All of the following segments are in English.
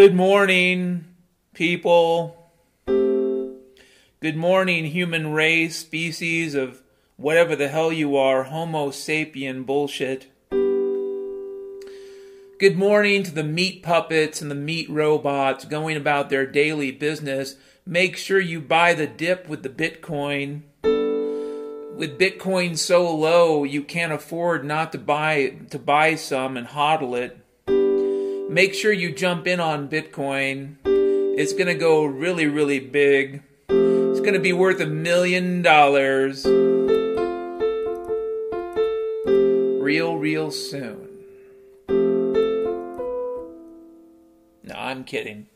Good morning, people. Good morning, human race, species of whatever the hell you are, Homo sapien bullshit. Good morning to the meat puppets and the meat robots going about their daily business. Make sure you buy the dip with the Bitcoin. With Bitcoin so low, you can't afford not to buy to buy some and hodl it. Make sure you jump in on Bitcoin. It's going to go really really big. It's going to be worth a million dollars real real soon. No, I'm kidding.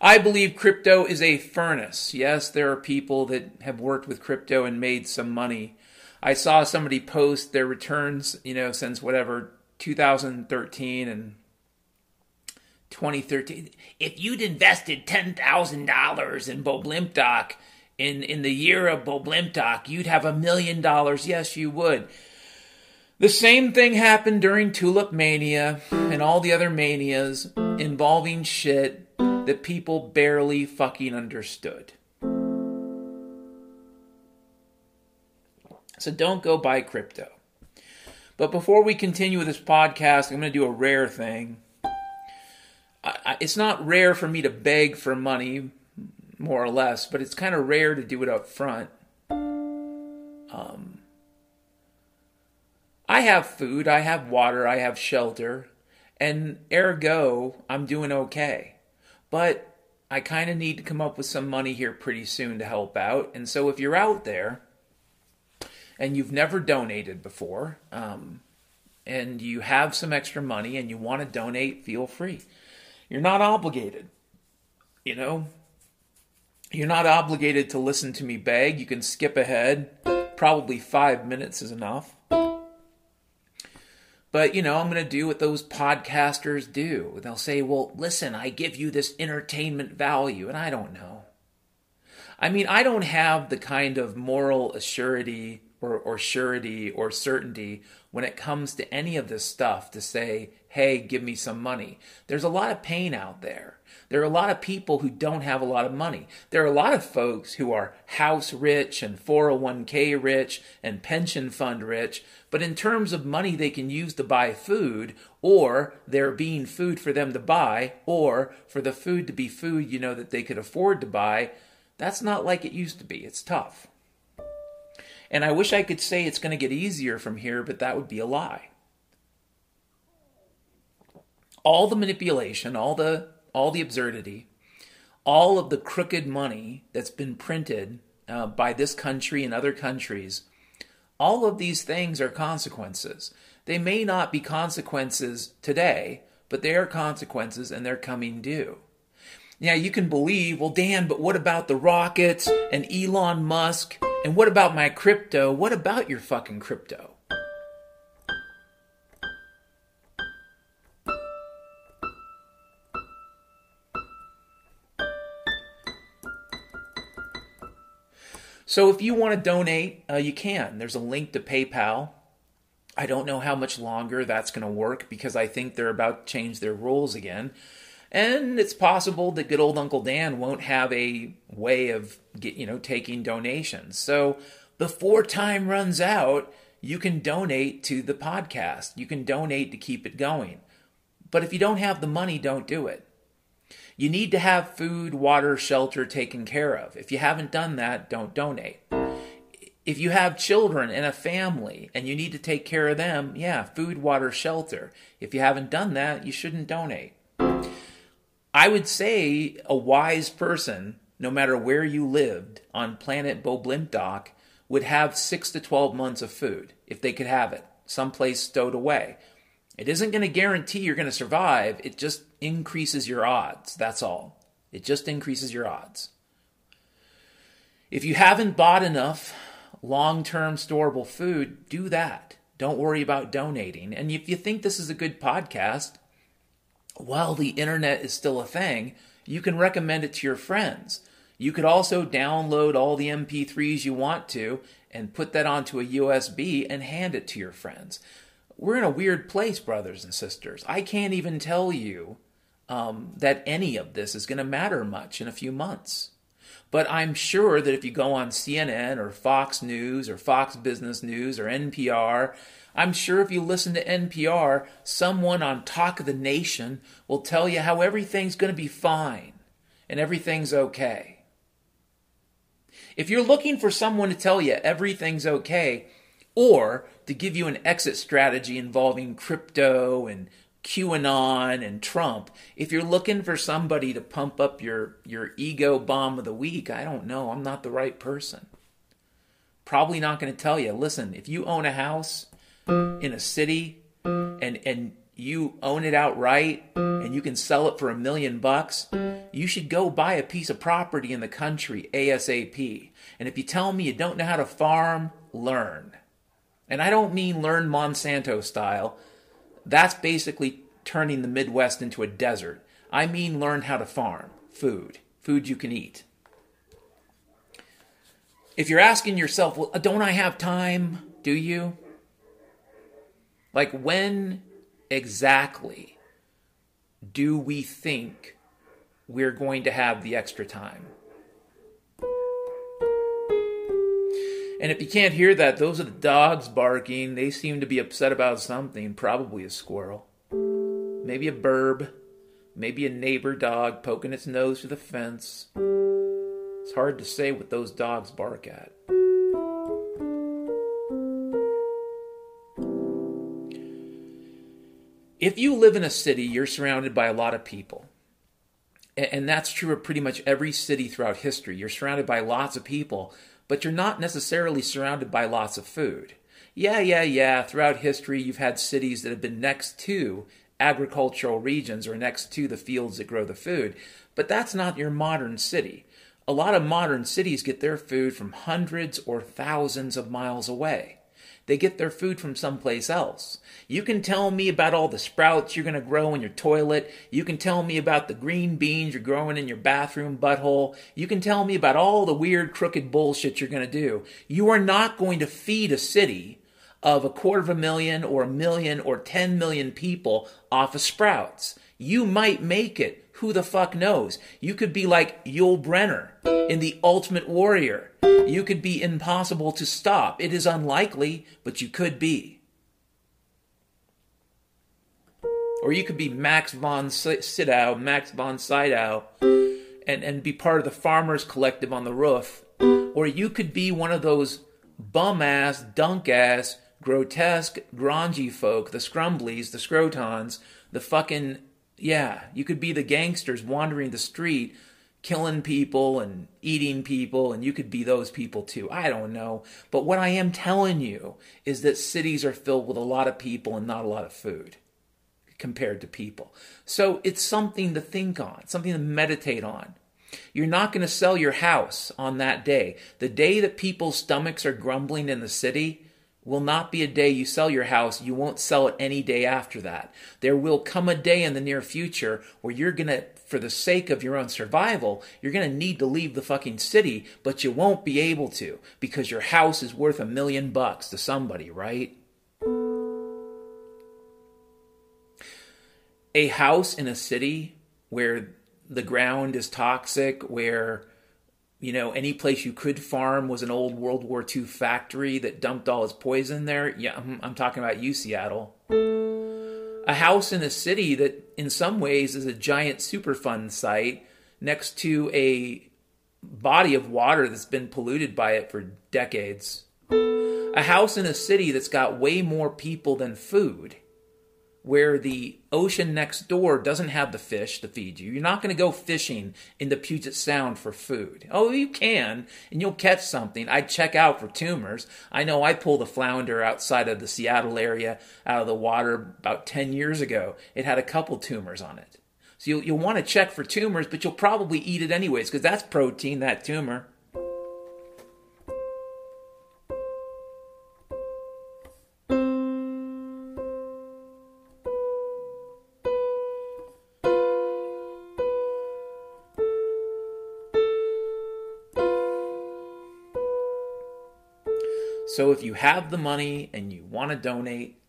I believe crypto is a furnace. Yes, there are people that have worked with crypto and made some money. I saw somebody post their returns, you know, since whatever 2013 and 2013. If you'd invested $10,000 in Boblimpdoc in in the year of Boblimpdoc, you'd have a million dollars. Yes, you would. The same thing happened during Tulip Mania and all the other manias involving shit that people barely fucking understood. So don't go buy crypto. But before we continue with this podcast, I'm going to do a rare thing. It's not rare for me to beg for money, more or less, but it's kind of rare to do it up front. Um, I have food, I have water, I have shelter, and ergo, I'm doing okay. But I kind of need to come up with some money here pretty soon to help out. And so if you're out there and you've never donated before, um, and you have some extra money and you want to donate, feel free. You're not obligated. You know, you're not obligated to listen to me beg. You can skip ahead. Probably five minutes is enough. But, you know, I'm going to do what those podcasters do. They'll say, well, listen, I give you this entertainment value. And I don't know. I mean, I don't have the kind of moral assurity or, or surety or certainty when it comes to any of this stuff to say, hey, give me some money. There's a lot of pain out there. There are a lot of people who don't have a lot of money. There are a lot of folks who are house rich and 401k rich and pension fund rich, but in terms of money they can use to buy food, or there being food for them to buy, or for the food to be food, you know, that they could afford to buy, that's not like it used to be. It's tough. And I wish I could say it's going to get easier from here, but that would be a lie. All the manipulation, all the all the absurdity, all of the crooked money that's been printed uh, by this country and other countries, all of these things are consequences. They may not be consequences today, but they are consequences and they're coming due. Now you can believe, well, Dan, but what about the rockets and Elon Musk? And what about my crypto? What about your fucking crypto? So if you want to donate, uh, you can. There's a link to PayPal. I don't know how much longer that's going to work because I think they're about to change their rules again. And it's possible that good old Uncle Dan won't have a way of get, you know taking donations. So before time runs out, you can donate to the podcast. You can donate to keep it going. But if you don't have the money, don't do it. You need to have food, water, shelter taken care of. If you haven't done that, don't donate. If you have children and a family and you need to take care of them, yeah, food, water, shelter. If you haven't done that, you shouldn't donate. I would say a wise person, no matter where you lived on planet Boblimpdoc, would have six to 12 months of food if they could have it, someplace stowed away. It isn't going to guarantee you're going to survive, it just increases your odds. That's all. It just increases your odds. If you haven't bought enough long term storable food, do that. Don't worry about donating. And if you think this is a good podcast, while the internet is still a thing, you can recommend it to your friends. You could also download all the MP3s you want to and put that onto a USB and hand it to your friends we're in a weird place, brothers and sisters. I can't even tell you um, that any of this is going to matter much in a few months. But I'm sure that if you go on CNN or Fox News or Fox Business News or NPR, I'm sure if you listen to NPR, someone on Talk of the Nation will tell you how everything's going to be fine and everything's okay. If you're looking for someone to tell you everything's okay, or to give you an exit strategy involving crypto and QAnon and Trump, if you're looking for somebody to pump up your, your ego bomb of the week, I don't know. I'm not the right person. Probably not going to tell you. Listen, if you own a house in a city and, and you own it outright and you can sell it for a million bucks, you should go buy a piece of property in the country ASAP. And if you tell me you don't know how to farm, learn. And I don't mean learn Monsanto style. That's basically turning the Midwest into a desert. I mean learn how to farm food, food you can eat. If you're asking yourself, well, don't I have time? Do you? Like, when exactly do we think we're going to have the extra time? And if you can't hear that, those are the dogs barking. They seem to be upset about something, probably a squirrel. Maybe a burb. Maybe a neighbor dog poking its nose through the fence. It's hard to say what those dogs bark at. If you live in a city, you're surrounded by a lot of people. And that's true of pretty much every city throughout history. You're surrounded by lots of people but you're not necessarily surrounded by lots of food. Yeah, yeah, yeah, throughout history, you've had cities that have been next to agricultural regions or next to the fields that grow the food, but that's not your modern city. A lot of modern cities get their food from hundreds or thousands of miles away. They get their food from someplace else. You can tell me about all the sprouts you're going to grow in your toilet. You can tell me about the green beans you're growing in your bathroom butthole. You can tell me about all the weird, crooked bullshit you're going to do. You are not going to feed a city of a quarter of a million or a million or 10 million people off of sprouts. You might make it. Who the fuck knows? You could be like Yul Brynner in The Ultimate Warrior. You could be impossible to stop. It is unlikely, but you could be. Or you could be Max von Sydow, Max von Sydow, and, and be part of the farmers collective on the roof. Or you could be one of those bum ass, dunk ass, grotesque, grungy folk, the scrumblies, the scrotons, the fucking yeah, you could be the gangsters wandering the street, killing people and eating people, and you could be those people too. I don't know. But what I am telling you is that cities are filled with a lot of people and not a lot of food compared to people. So it's something to think on, something to meditate on. You're not going to sell your house on that day. The day that people's stomachs are grumbling in the city, will not be a day you sell your house. You won't sell it any day after that. There will come a day in the near future where you're going to, for the sake of your own survival, you're going to need to leave the fucking city, but you won't be able to because your house is worth a million bucks to somebody, right? A house in a city where the ground is toxic, where you know, any place you could farm was an old World War II factory that dumped all its poison there. Yeah, I'm, I'm talking about you, Seattle. A house in a city that, in some ways, is a giant Superfund site next to a body of water that's been polluted by it for decades. A house in a city that's got way more people than food where the ocean next door doesn't have the fish to feed you. You're not going to go fishing in the Puget Sound for food. Oh, you can, and you'll catch something. I'd check out for tumors. I know I pulled a flounder outside of the Seattle area out of the water about 10 years ago. It had a couple tumors on it. So you'll, you'll want to check for tumors, but you'll probably eat it anyways because that's protein, that tumor. So if you have the money and you want to donate,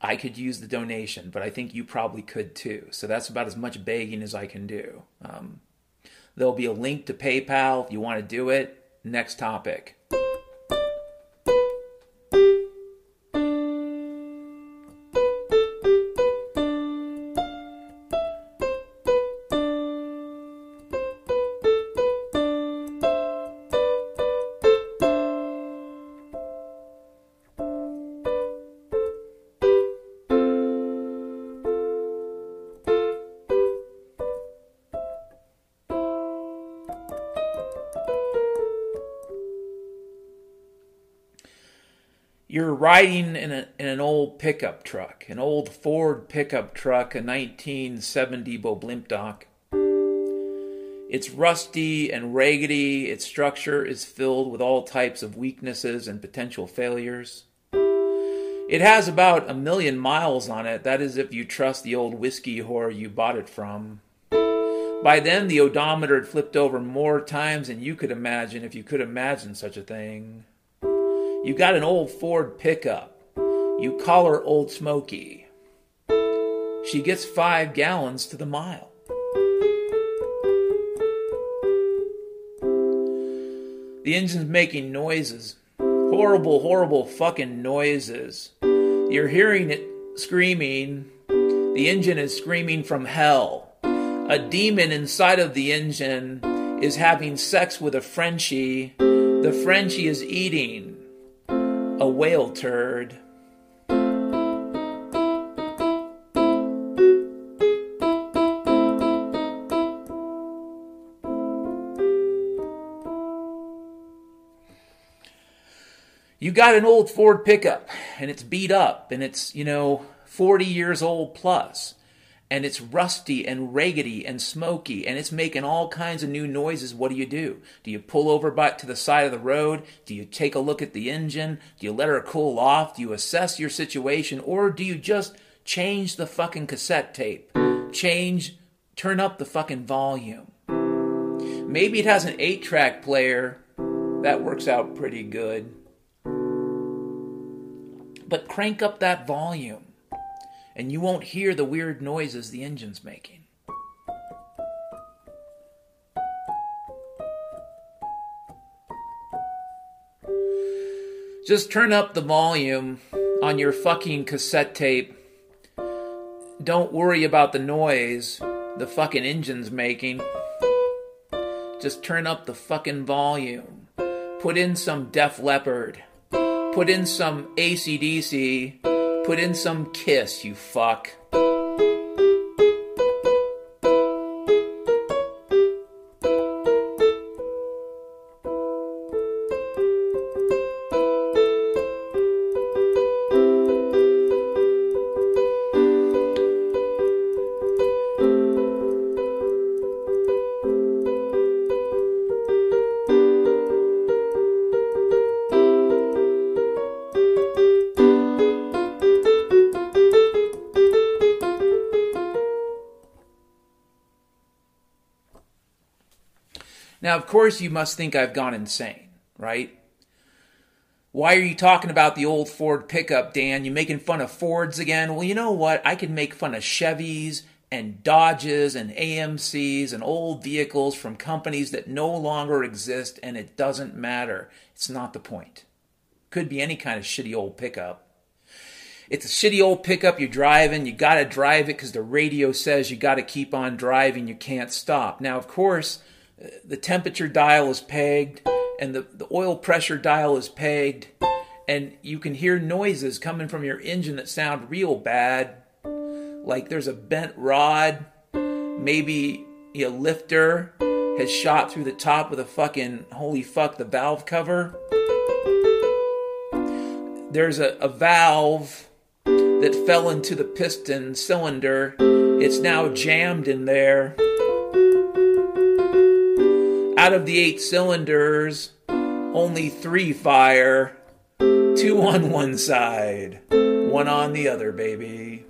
I could use the donation, but I think you probably could too. So that's about as much begging as I can do. Um, there'll be a link to PayPal if you want to do it. Next topic. Riding in, a, in an old pickup truck, an old Ford pickup truck, a 1970 Boblimpdoc. It's rusty and raggedy. Its structure is filled with all types of weaknesses and potential failures. It has about a million miles on it. That is, if you trust the old whiskey whore you bought it from. By then, the odometer had flipped over more times than you could imagine if you could imagine such a thing. You got an old Ford pickup. You call her Old Smoky. She gets five gallons to the mile. The engine's making noises. Horrible, horrible fucking noises. You're hearing it screaming. The engine is screaming from hell. A demon inside of the engine is having sex with a Frenchie. The Frenchie is eating a whale turd. You got an old Ford pickup and it's beat up and it's, you know, 40 years old plus and it's rusty and raggedy and smoky and it's making all kinds of new noises, what do you do? Do you pull over back to the side of the road? Do you take a look at the engine? Do you let her cool off? Do you assess your situation? Or do you just change the fucking cassette tape? Change, turn up the fucking volume. Maybe it has an 8 track player. That works out pretty good. But crank up that volume and you won't hear the weird noises the engine's making. Just turn up the volume on your fucking cassette tape. Don't worry about the noise the fucking engine's making. Just turn up the fucking volume. Put in some Def Leppard. Put in some ACDC Put in some kiss, you fuck. Course, you must think I've gone insane, right? Why are you talking about the old Ford pickup, Dan? You making fun of Fords again? Well, you know what? I can make fun of Chevys and Dodges and AMCs and old vehicles from companies that no longer exist, and it doesn't matter. It's not the point. Could be any kind of shitty old pickup. It's a shitty old pickup you're driving. You got to drive it because the radio says you got to keep on driving. You can't stop. Now, of course, the temperature dial is pegged and the, the oil pressure dial is pegged and you can hear noises coming from your engine that sound real bad. Like there's a bent rod maybe a lifter has shot through the top of the fucking holy fuck the valve cover. There's a, a valve that fell into the piston cylinder. It's now jammed in there out of the eight cylinders, only three fire. Two on one side, one on the other, baby.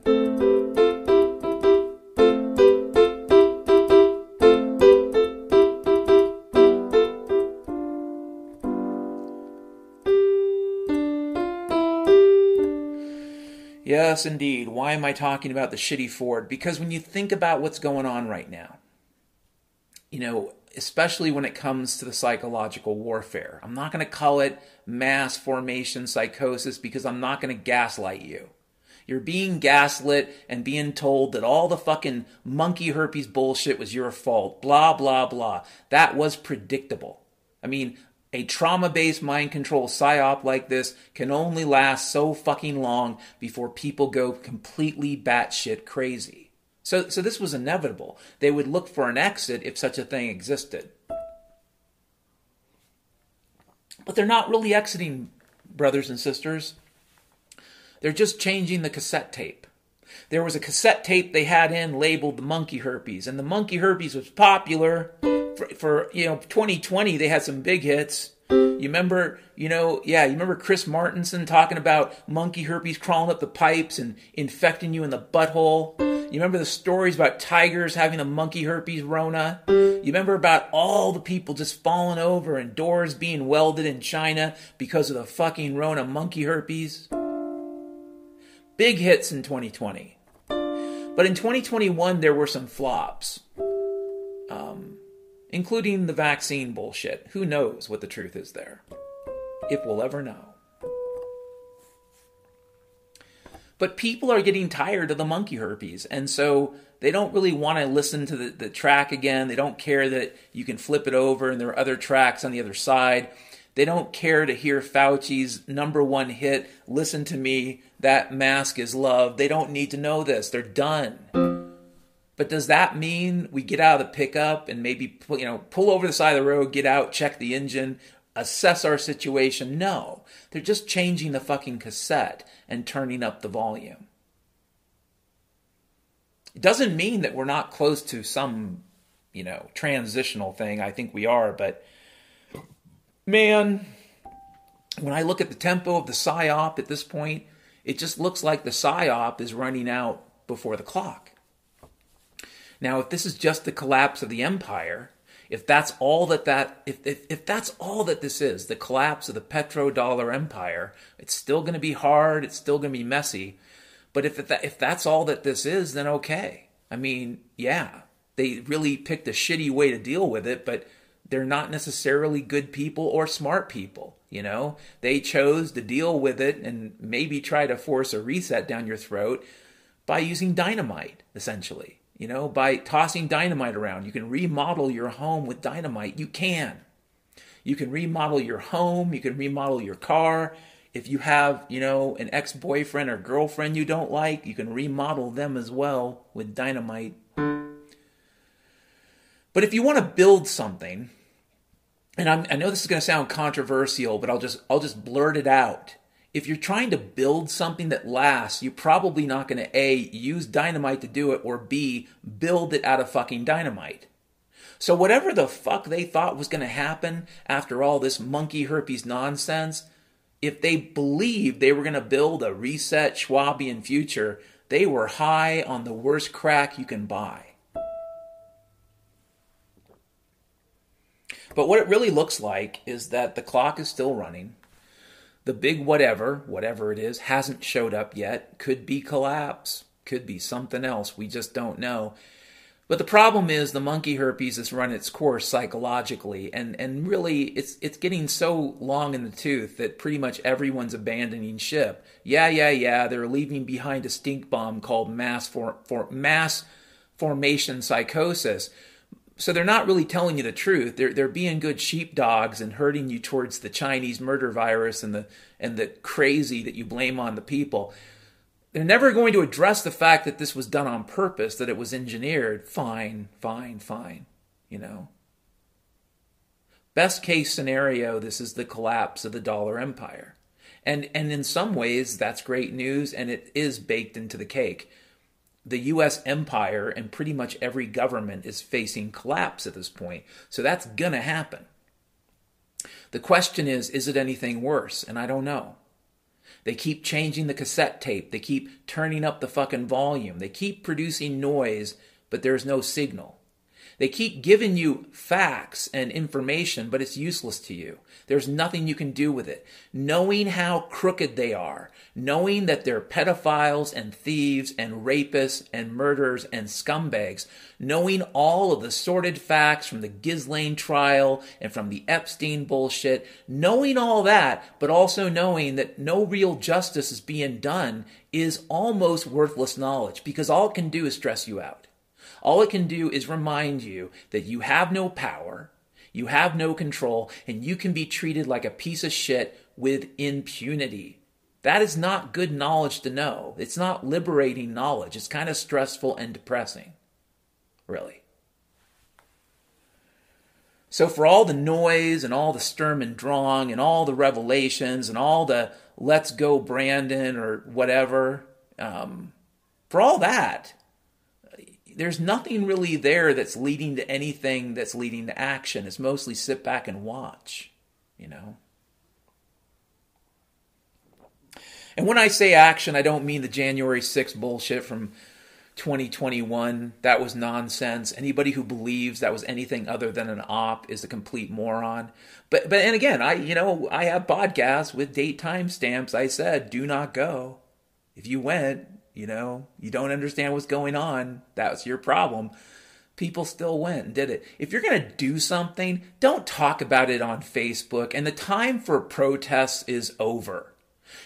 Yes, indeed. Why am I talking about the shitty Ford? Because when you think about what's going on right now, you know, especially when it comes to the psychological warfare, I'm not going to call it mass formation psychosis because I'm not going to gaslight you. You're being gaslit and being told that all the fucking monkey herpes bullshit was your fault. Blah, blah, blah. That was predictable. I mean, a trauma based mind control psyop like this can only last so fucking long before people go completely batshit crazy. So, so this was inevitable. They would look for an exit if such a thing existed. But they're not really exiting, brothers and sisters. They're just changing the cassette tape. There was a cassette tape they had in labeled the monkey herpes, and the monkey herpes was popular for, for you know 2020. They had some big hits. You remember, you know, yeah, you remember Chris Martenson talking about monkey herpes crawling up the pipes and infecting you in the butthole. You remember the stories about tigers having the monkey herpes Rona? You remember about all the people just falling over and doors being welded in China because of the fucking Rona monkey herpes? Big hits in 2020. But in 2021, there were some flops, um, including the vaccine bullshit. Who knows what the truth is there? If we'll ever know. But people are getting tired of the monkey herpes, and so they don't really want to listen to the, the track again. They don't care that you can flip it over and there are other tracks on the other side. They don't care to hear Fauci's number one hit, Listen to Me, That Mask is Love. They don't need to know this. They're done. But does that mean we get out of the pickup and maybe you know pull over the side of the road, get out, check the engine, assess our situation? No. They're just changing the fucking cassette and turning up the volume. It doesn't mean that we're not close to some, you know, transitional thing. I think we are, but man, when I look at the tempo of the PSYOP at this point, it just looks like the PSYOP is running out before the clock. Now, if this is just the collapse of the empire, if that's all that that if, if, if that's all that this is, the collapse of the petrodollar empire, it's still going to be hard, it's still going to be messy. But if that, if that's all that this is, then okay. I mean, yeah, they really picked a shitty way to deal with it, but they're not necessarily good people or smart people. You know, they chose to deal with it and maybe try to force a reset down your throat by using dynamite, essentially. You know, by tossing dynamite around. You can remodel your home with dynamite. You can. You can remodel your home. You can remodel your car. If you have, you know, an ex boyfriend or girlfriend you don't like, you can remodel them as well with dynamite. But if you want to build something, and I'm, i know this is going to sound controversial, but I'll just I'll just blurt it out. If you're trying to build something that lasts, you're probably not going to a use dynamite to do it, or b build it out of fucking dynamite. So whatever the fuck they thought was going to happen after all this monkey herpes nonsense, if they believed they were going to build a reset Schwabian future, they were high on the worst crack you can buy. But what it really looks like is that the clock is still running. The big whatever, whatever it is, hasn't showed up yet. Could be collapse, could be something else. We just don't know. But the problem is the monkey herpes has run its course psychologically, and, and really it's it's getting so long in the tooth that pretty much everyone's abandoning ship. Yeah, yeah, yeah. They're leaving behind a stink bomb called mass for, for mass formation psychosis, so they're not really telling you the truth. They're they're being good sheepdogs and herding you towards the Chinese murder virus and the and the crazy that you blame on the people. They're never going to address the fact that this was done on purpose, that it was engineered. Fine, fine, fine. You know. Best case scenario, this is the collapse of the dollar empire. And and in some ways that's great news and it is baked into the cake the US empire and pretty much every government is facing collapse at this point. So that's going to happen. The question is is it anything worse? And I don't know. They keep changing the cassette tape. They keep turning up the fucking volume. They keep producing noise, but there's no signal. They keep giving you facts and information, but it's useless to you. There's nothing you can do with it. Knowing how crooked they are, knowing that they're pedophiles and thieves and rapists and murderers and scumbags, knowing all of the sordid facts from the Ghislaine trial and from the Epstein bullshit, knowing all that, but also knowing that no real justice is being done is almost worthless knowledge because all it can do is stress you out. All it can do is remind you that you have no power, you have no control, and you can be treated like a piece of shit with impunity. That is not good knowledge to know. It's not liberating knowledge. It's kind of stressful and depressing, really. So, for all the noise and all the Sturm and Drang and all the revelations and all the let's go Brandon or whatever, um, for all that, there's nothing really there that's leading to anything that's leading to action. It's mostly sit back and watch, you know. And when I say action, I don't mean the January 6th bullshit from 2021. That was nonsense. Anybody who believes that was anything other than an op is a complete moron. But but and again, I you know, I have podcasts with date time stamps. I said, "Do not go." If you went, you know, you don't understand what's going on. That's your problem. People still went and did it. If you're going to do something, don't talk about it on Facebook. And the time for protests is over.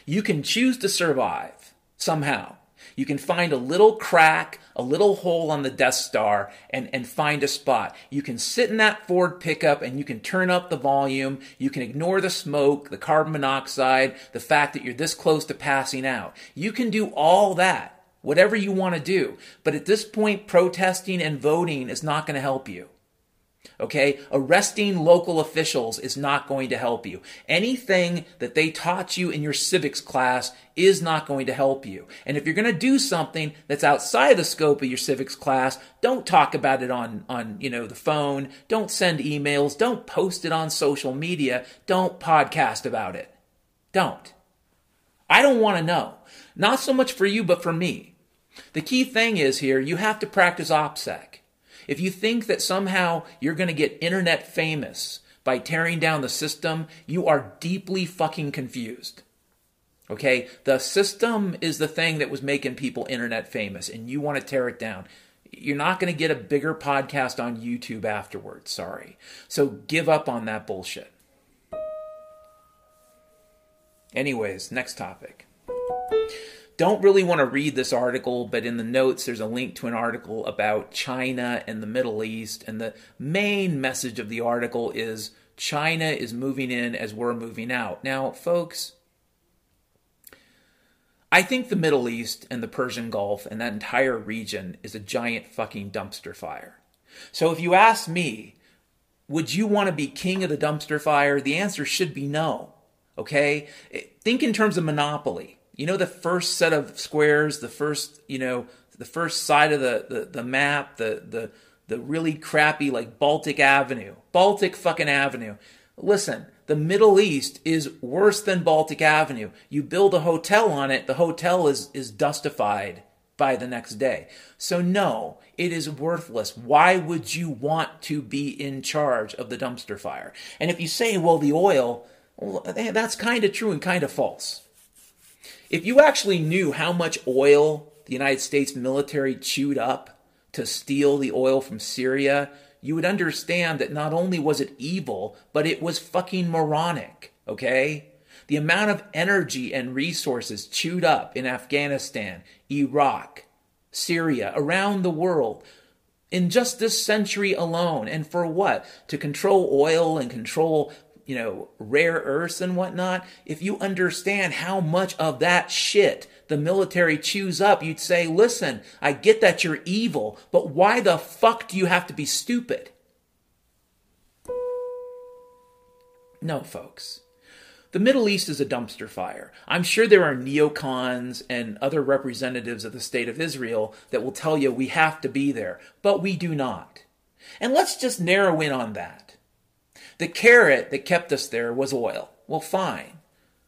You can choose to survive somehow. You can find a little crack, a little hole on the Death Star, and, and find a spot. You can sit in that Ford pickup and you can turn up the volume. You can ignore the smoke, the carbon monoxide, the fact that you're this close to passing out. You can do all that, whatever you want to do. But at this point, protesting and voting is not going to help you. Okay? Arresting local officials is not going to help you. Anything that they taught you in your civics class is not going to help you. And if you're going to do something that's outside the scope of your civics class, don't talk about it on, on, you know, the phone. Don't send emails. Don't post it on social media. Don't podcast about it. Don't. I don't want to know. Not so much for you, but for me. The key thing is here, you have to practice OPSEC. If you think that somehow you're going to get internet famous by tearing down the system, you are deeply fucking confused. Okay? The system is the thing that was making people internet famous, and you want to tear it down. You're not going to get a bigger podcast on YouTube afterwards. Sorry. So give up on that bullshit. Anyways, next topic don't really want to read this article, but in the notes there's a link to an article about China and the Middle East. And the main message of the article is China is moving in as we're moving out. Now, folks, I think the Middle East and the Persian Gulf and that entire region is a giant fucking dumpster fire. So if you ask me, would you want to be king of the dumpster fire? The answer should be no. Okay? Think in terms of monopoly you know the first set of squares, the first, you know, the first side of the, the, the map, the, the, the really crappy like Baltic Avenue, Baltic fucking Avenue. Listen, the Middle East is worse than Baltic Avenue. You build a hotel on it, the hotel is, is dustified by the next day. So, no, it is worthless. Why would you want to be in charge of the dumpster fire? And if you say, well, the oil, well, eh, that's kind of true and kind of false. If you actually knew how much oil the United States military chewed up to steal the oil from Syria, you would understand that not only was it evil, but it was fucking moronic, okay? The amount of energy and resources chewed up in Afghanistan, Iraq, Syria, around the world in just this century alone. And for what? To control oil and control you know, rare earths and whatnot, if you understand how much of that shit the military chews up, you'd say, listen, I get that you're evil, but why the fuck do you have to be stupid? No, folks. The Middle East is a dumpster fire. I'm sure there are neocons and other representatives of the state of Israel that will tell you we have to be there, but we do not. And let's just narrow in on that. The carrot that kept us there was oil. Well, fine.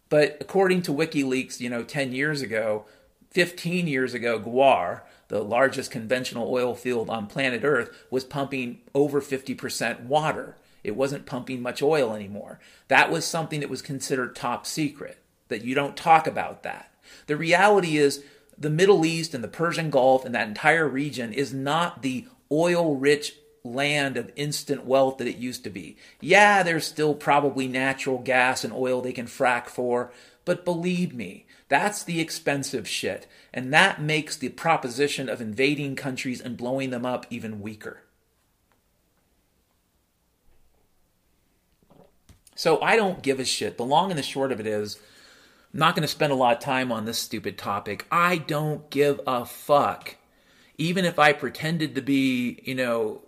But according to WikiLeaks, you know, 10 years ago, 15 years ago, Ghawar, the largest conventional oil field on planet Earth, was pumping over 50% water. It wasn't pumping much oil anymore. That was something that was considered top secret, that you don't talk about that. The reality is, the Middle East and the Persian Gulf and that entire region is not the oil rich land of instant wealth that it used to be. Yeah, there's still probably natural gas and oil they can frack for, but believe me, that's the expensive shit. And that makes the proposition of invading countries and blowing them up even weaker. So I don't give a shit. The long and the short of it is, I'm not going to spend a lot of time on this stupid topic. I don't give a fuck. Even if I pretended to be, you know,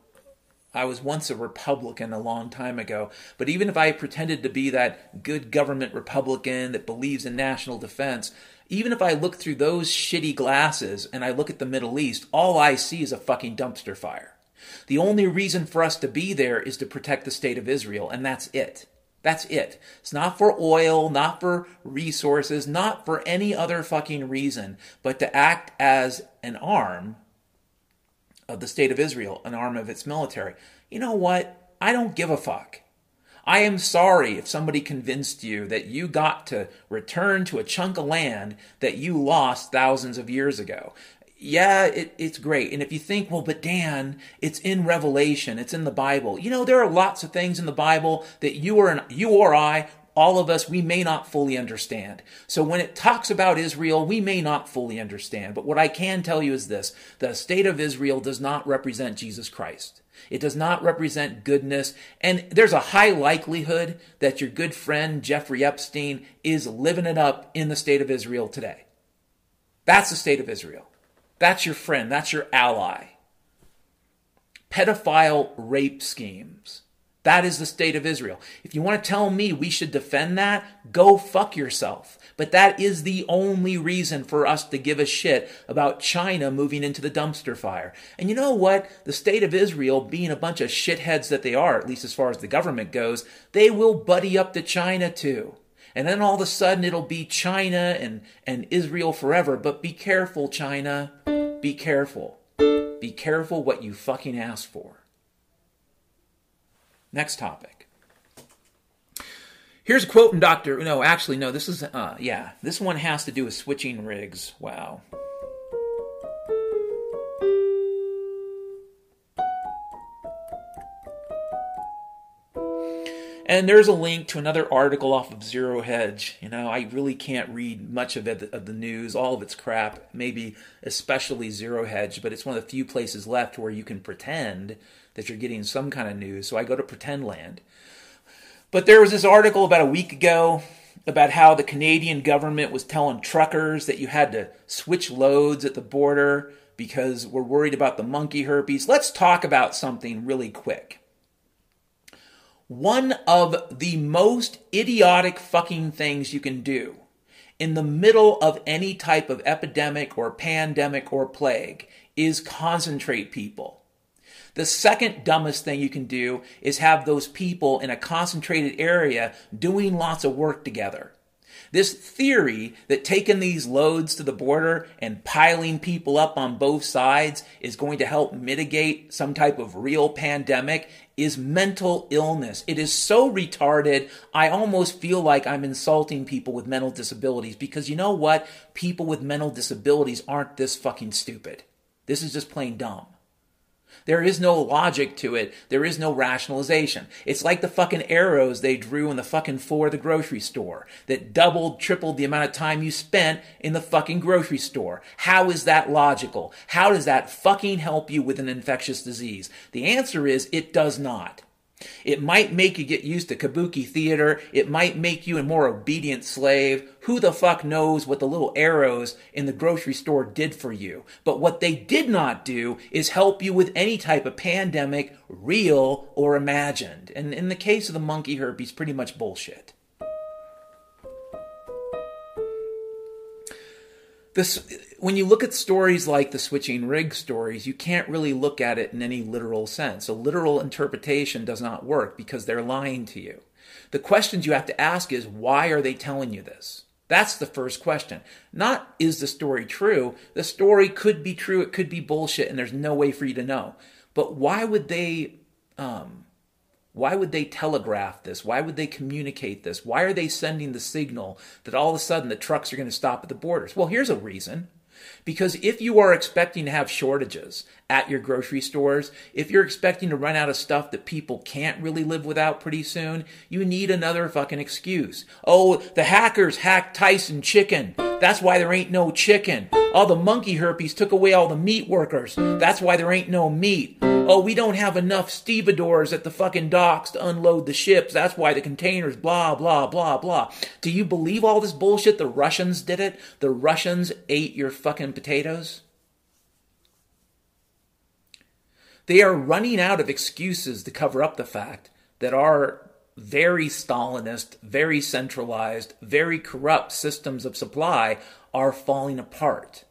I was once a Republican a long time ago, but even if I pretended to be that good government Republican that believes in national defense, even if I look through those shitty glasses and I look at the Middle East, all I see is a fucking dumpster fire. The only reason for us to be there is to protect the state of Israel, and that's it. That's it. It's not for oil, not for resources, not for any other fucking reason, but to act as an arm of the state of Israel, an arm of its military. You know what? I don't give a fuck. I am sorry if somebody convinced you that you got to return to a chunk of land that you lost thousands of years ago. Yeah, it, it's great. And if you think, well, but Dan, it's in Revelation, it's in the Bible. You know, there are lots of things in the Bible that you or you or I all of us, we may not fully understand. So when it talks about Israel, we may not fully understand. But what I can tell you is this the state of Israel does not represent Jesus Christ. It does not represent goodness. And there's a high likelihood that your good friend Jeffrey Epstein is living it up in the state of Israel today. That's the state of Israel. That's your friend. That's your ally. Pedophile rape schemes that is the state of Israel. If you want to tell me we should defend that, go fuck yourself. But that is the only reason for us to give a shit about China moving into the dumpster fire. And you know what? The state of Israel, being a bunch of shitheads that they are, at least as far as the government goes, they will buddy up to China too. And then all of a sudden it'll be China and, and Israel forever. But be careful, China. Be careful. Be careful what you fucking ask for. Next topic. Here's a quote from Dr. No, actually, no, this is, uh, yeah, this one has to do with switching rigs. Wow. And there's a link to another article off of Zero Hedge. You know, I really can't read much of it of the news, all of it's crap, maybe especially Zero Hedge, but it's one of the few places left where you can pretend that you're getting some kind of news. So I go to Pretend Land. But there was this article about a week ago about how the Canadian government was telling truckers that you had to switch loads at the border because we're worried about the monkey herpes. Let's talk about something really quick. One of the most idiotic fucking things you can do in the middle of any type of epidemic or pandemic or plague is concentrate people. The second dumbest thing you can do is have those people in a concentrated area doing lots of work together. This theory that taking these loads to the border and piling people up on both sides is going to help mitigate some type of real pandemic is mental illness. It is so retarded, I almost feel like I'm insulting people with mental disabilities because you know what? People with mental disabilities aren't this fucking stupid. This is just plain dumb. There is no logic to it. There is no rationalization. It's like the fucking arrows they drew in the fucking floor of the grocery store that doubled, tripled the amount of time you spent in the fucking grocery store. How is that logical? How does that fucking help you with an infectious disease? The answer is it does not. It might make you get used to kabuki theater. It might make you a more obedient slave. Who the fuck knows what the little arrows in the grocery store did for you? But what they did not do is help you with any type of pandemic, real or imagined. And in the case of the monkey herpes, pretty much bullshit. This, when you look at stories like the switching rig stories, you can't really look at it in any literal sense. A literal interpretation does not work because they're lying to you. The questions you have to ask is why are they telling you this? That's the first question. Not is the story true? The story could be true, it could be bullshit, and there's no way for you to know. But why would they um, why would they telegraph this? Why would they communicate this? Why are they sending the signal that all of a sudden the trucks are going to stop at the borders? Well, here's a reason. Because if you are expecting to have shortages at your grocery stores, if you're expecting to run out of stuff that people can't really live without pretty soon, you need another fucking excuse. Oh, the hackers hacked Tyson chicken. That's why there ain't no chicken. All the monkey herpes took away all the meat workers. That's why there ain't no meat. Oh, we don't have enough stevedores at the fucking docks to unload the ships. That's why the containers, blah, blah, blah, blah. Do you believe all this bullshit? The Russians did it? The Russians ate your fucking potatoes? They are running out of excuses to cover up the fact that our very Stalinist, very centralized, very corrupt systems of supply are falling apart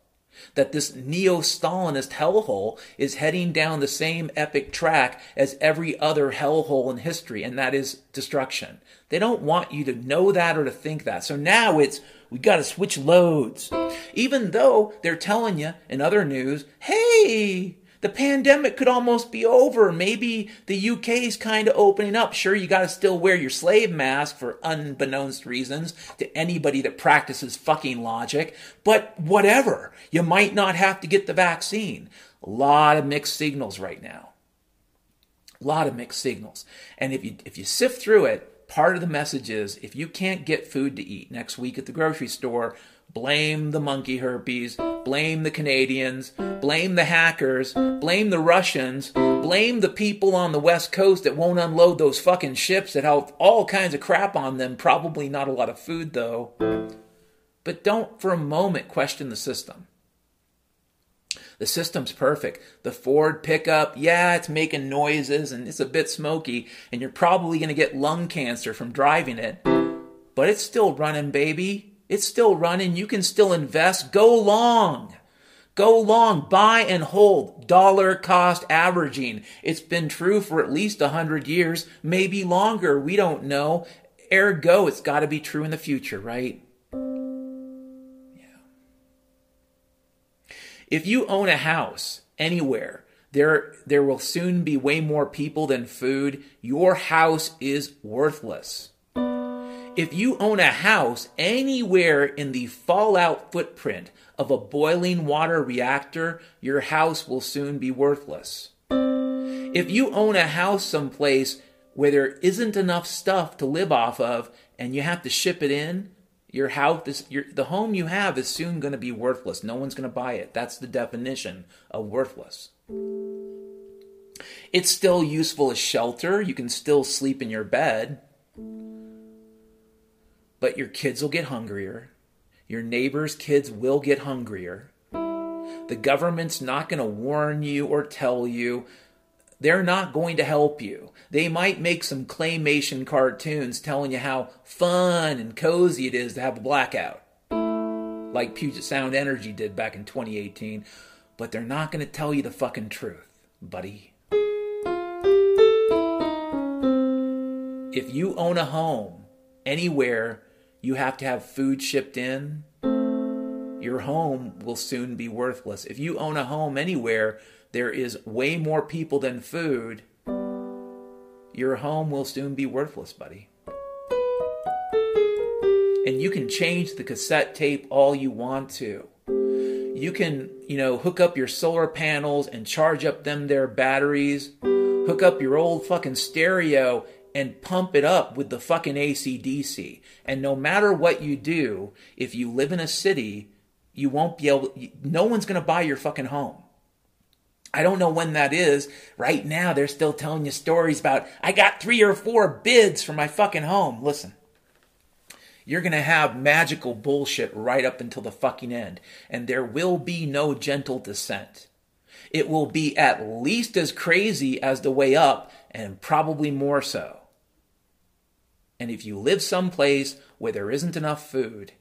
that this neo Stalinist hellhole is heading down the same epic track as every other hellhole in history, and that is destruction. They don't want you to know that or to think that. So now it's, we got to switch loads. Even though they're telling you in other news, hey, the pandemic could almost be over. Maybe the UK is kind of opening up. Sure, you got to still wear your slave mask for unbeknownst reasons to anybody that practices fucking logic, but whatever. You might not have to get the vaccine. A lot of mixed signals right now. A lot of mixed signals. And if you if you sift through it, part of the message is if you can't get food to eat next week at the grocery store, blame the monkey herpes, blame the Canadians, blame the hackers, blame the Russians, blame the people on the West Coast that won't unload those fucking ships that have all kinds of crap on them, probably not a lot of food though. But don't for a moment question the system. The system's perfect. The Ford pickup, yeah, it's making noises and it's a bit smoky, and you're probably going to get lung cancer from driving it. But it's still running, baby. It's still running. You can still invest. Go long. Go long. Buy and hold. Dollar cost averaging. It's been true for at least a hundred years, maybe longer. We don't know. Ergo, it's got to be true in the future, right? Yeah. If you own a house anywhere, there, there will soon be way more people than food. Your house is worthless. If you own a house anywhere in the fallout footprint of a boiling water reactor, your house will soon be worthless. If you own a house someplace where there isn't enough stuff to live off of and you have to ship it in, your house is your, the home you have is soon going to be worthless. No one's going to buy it. That's the definition of worthless. It's still useful as shelter. You can still sleep in your bed but your kids will get hungrier. Your neighbors' kids will get hungrier. The government's not going to warn you or tell you. They're not going to help you. They might make some claymation cartoons telling you how fun and cozy it is to have a blackout, like Puget Sound Energy did back in 2018, but they're not going to tell you the fucking truth, buddy. If you own a home anywhere you have to have food shipped in, your home will soon be worthless. If you own a home anywhere, there is way more people than food, your home will soon be worthless, buddy. And you can change the cassette tape all you want to. You can, you know, hook up your solar panels and charge up them their batteries. Hook up your old fucking stereo and pump it up with the fucking ACDC. And no matter what you do, if you live in a city, you won't be able, no one's going to buy your fucking home. I don't know when that is. Right now, they're still telling you stories about, I got three or four bids for my fucking home. Listen, you're going to have magical bullshit right up until the fucking end. And there will be no gentle descent. It will be at least as crazy as the way up, and probably more so. And if you live someplace where there isn't enough food,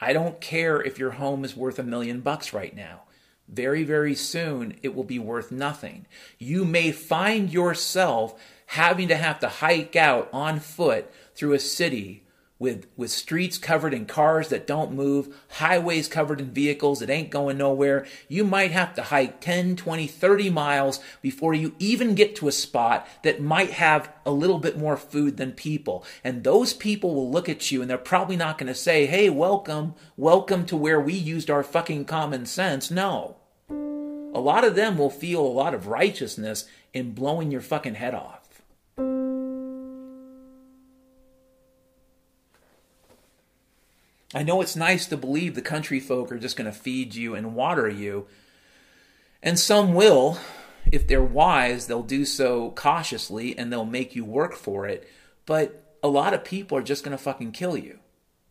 I don't care if your home is worth a million bucks right now. Very, very soon it will be worth nothing. You may find yourself having to have to hike out on foot through a city with with streets covered in cars that don't move, highways covered in vehicles that ain't going nowhere, you might have to hike 10, 20, 30 miles before you even get to a spot that might have a little bit more food than people. And those people will look at you and they're probably not going to say, "Hey, welcome, welcome to where we used our fucking common sense." No. A lot of them will feel a lot of righteousness in blowing your fucking head off. I know it's nice to believe the country folk are just going to feed you and water you. And some will. If they're wise, they'll do so cautiously and they'll make you work for it. But a lot of people are just going to fucking kill you.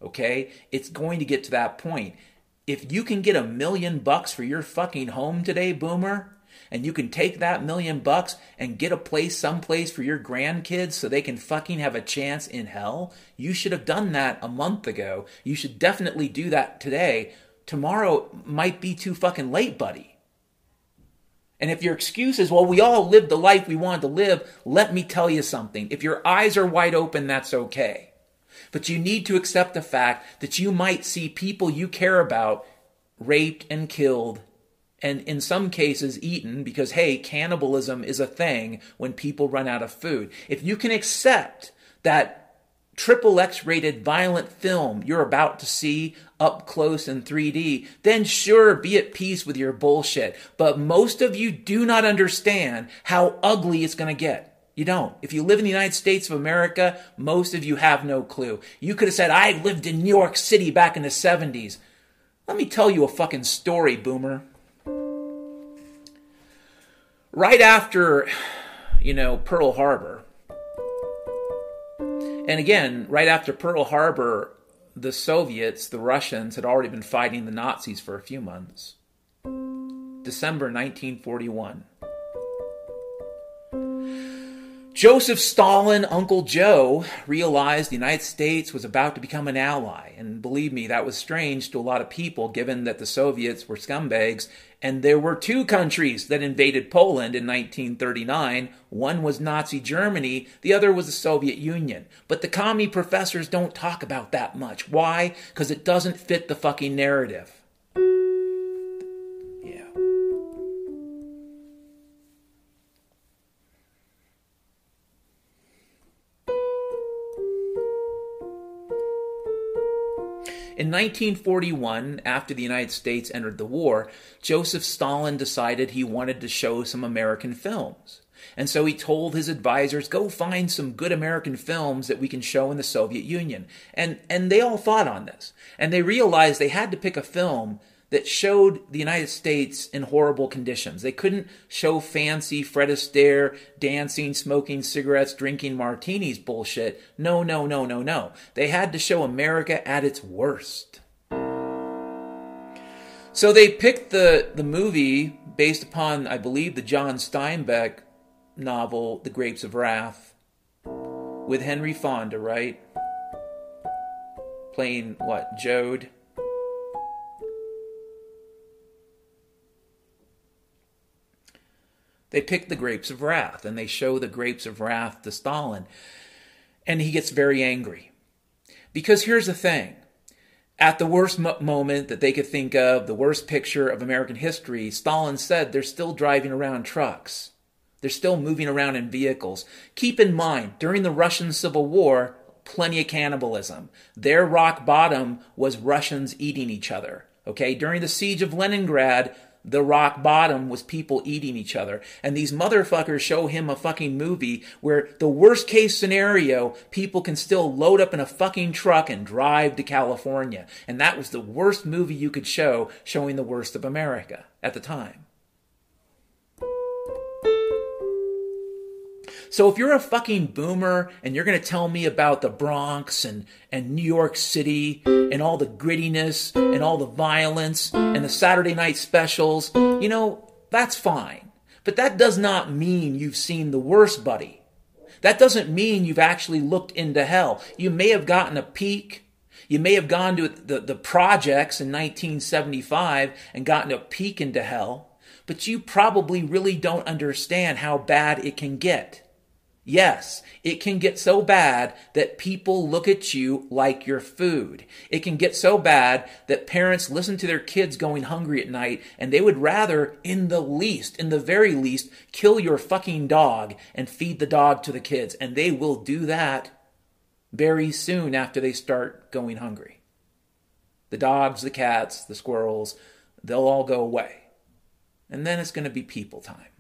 Okay? It's going to get to that point. If you can get a million bucks for your fucking home today, boomer, and you can take that million bucks and get a place someplace for your grandkids so they can fucking have a chance in hell, you should have done that a month ago. You should definitely do that today. Tomorrow might be too fucking late, buddy. And if your excuse is, well, we all lived the life we wanted to live, let me tell you something. If your eyes are wide open, that's okay. But you need to accept the fact that you might see people you care about raped and killed and in some cases eaten because hey cannibalism is a thing when people run out of food if you can accept that triple x rated violent film you're about to see up close in 3d then sure be at peace with your bullshit but most of you do not understand how ugly it's going to get you don't. If you live in the United States of America, most of you have no clue. You could have said, I lived in New York City back in the 70s. Let me tell you a fucking story, boomer right after, you know, Pearl Harbor, and again, right after Pearl Harbor, the Soviets, the Russians, had already been fighting the Nazis for a few months. December 1941. Joseph Stalin, Uncle Joe, realized the United States was about to become an ally. And believe me, that was strange to a lot of people given that the Soviets were scumbags. And there were two countries that invaded Poland in 1939. One was Nazi Germany, the other was the Soviet Union. But the commie professors don't talk about that much. Why? Because it doesn't fit the fucking narrative. In 1941, after the United States entered the war, Joseph Stalin decided he wanted to show some American films. And so he told his advisors, go find some good American films that we can show in the Soviet Union. And, and they all thought on this. And they realized they had to pick a film that showed the United States in horrible conditions. They couldn't show fancy Fred Astaire dancing, smoking cigarettes, drinking martinis bullshit. No, no, no, no, no. They had to show America at its worst. So they picked the, the movie based upon, I believe, the John Steinbeck novel, The Grapes of Wrath, with Henry Fonda, right? Playing what? Joad? They pick the grapes of wrath and they show the grapes of wrath to Stalin. And he gets very angry. Because here's the thing at the worst mo- moment that they could think of, the worst picture of American history, Stalin said they're still driving around trucks. They're still moving around in vehicles. Keep in mind, during the Russian Civil War, plenty of cannibalism. Their rock bottom was Russians eating each other. Okay, during the siege of Leningrad, the rock bottom was people eating each other. And these motherfuckers show him a fucking movie where the worst case scenario, people can still load up in a fucking truck and drive to California. And that was the worst movie you could show, showing the worst of America at the time. So if you're a fucking boomer and you're going to tell me about the Bronx and, and New York City and all the grittiness and all the violence and the Saturday night specials, you know, that's fine. But that does not mean you've seen the worst, buddy. That doesn't mean you've actually looked into hell. You may have gotten a peek. You may have gone to the, the projects in 1975 and gotten a peek into hell, but you probably really don't understand how bad it can get. Yes, it can get so bad that people look at you like your food. It can get so bad that parents listen to their kids going hungry at night and they would rather, in the least, in the very least, kill your fucking dog and feed the dog to the kids. And they will do that very soon after they start going hungry. The dogs, the cats, the squirrels, they'll all go away. And then it's going to be people time.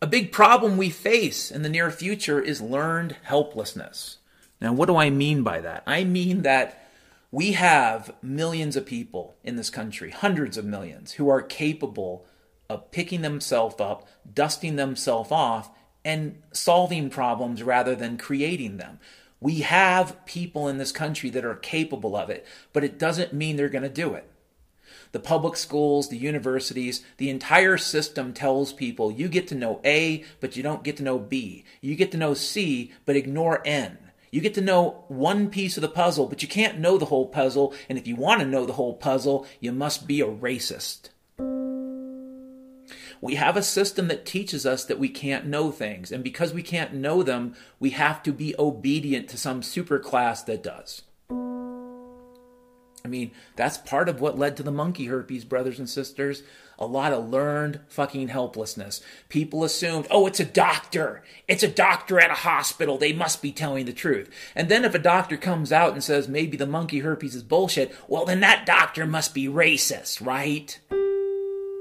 A big problem we face in the near future is learned helplessness. Now, what do I mean by that? I mean that we have millions of people in this country, hundreds of millions, who are capable of picking themselves up, dusting themselves off, and solving problems rather than creating them. We have people in this country that are capable of it, but it doesn't mean they're going to do it the public schools, the universities, the entire system tells people you get to know A, but you don't get to know B. You get to know C, but ignore N. You get to know one piece of the puzzle, but you can't know the whole puzzle. And if you want to know the whole puzzle, you must be a racist. We have a system that teaches us that we can't know things. And because we can't know them, we have to be obedient to some superclass that does. I mean, that's part of what led to the monkey herpes, brothers and sisters. A lot of learned fucking helplessness. People assumed, oh, it's a doctor. It's a doctor at a hospital. They must be telling the truth. And then if a doctor comes out and says maybe the monkey herpes is bullshit, well, then that doctor must be racist, right?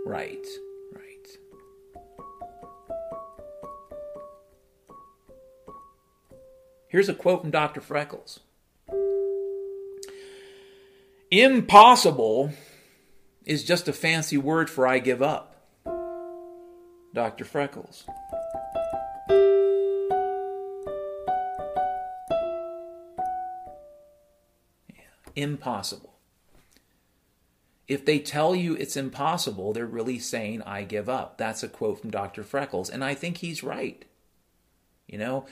Right. Right. Here's a quote from Dr. Freckles. Impossible is just a fancy word for I give up. Dr. Freckles. Impossible. If they tell you it's impossible, they're really saying, I give up. That's a quote from Dr. Freckles. And I think he's right. You know,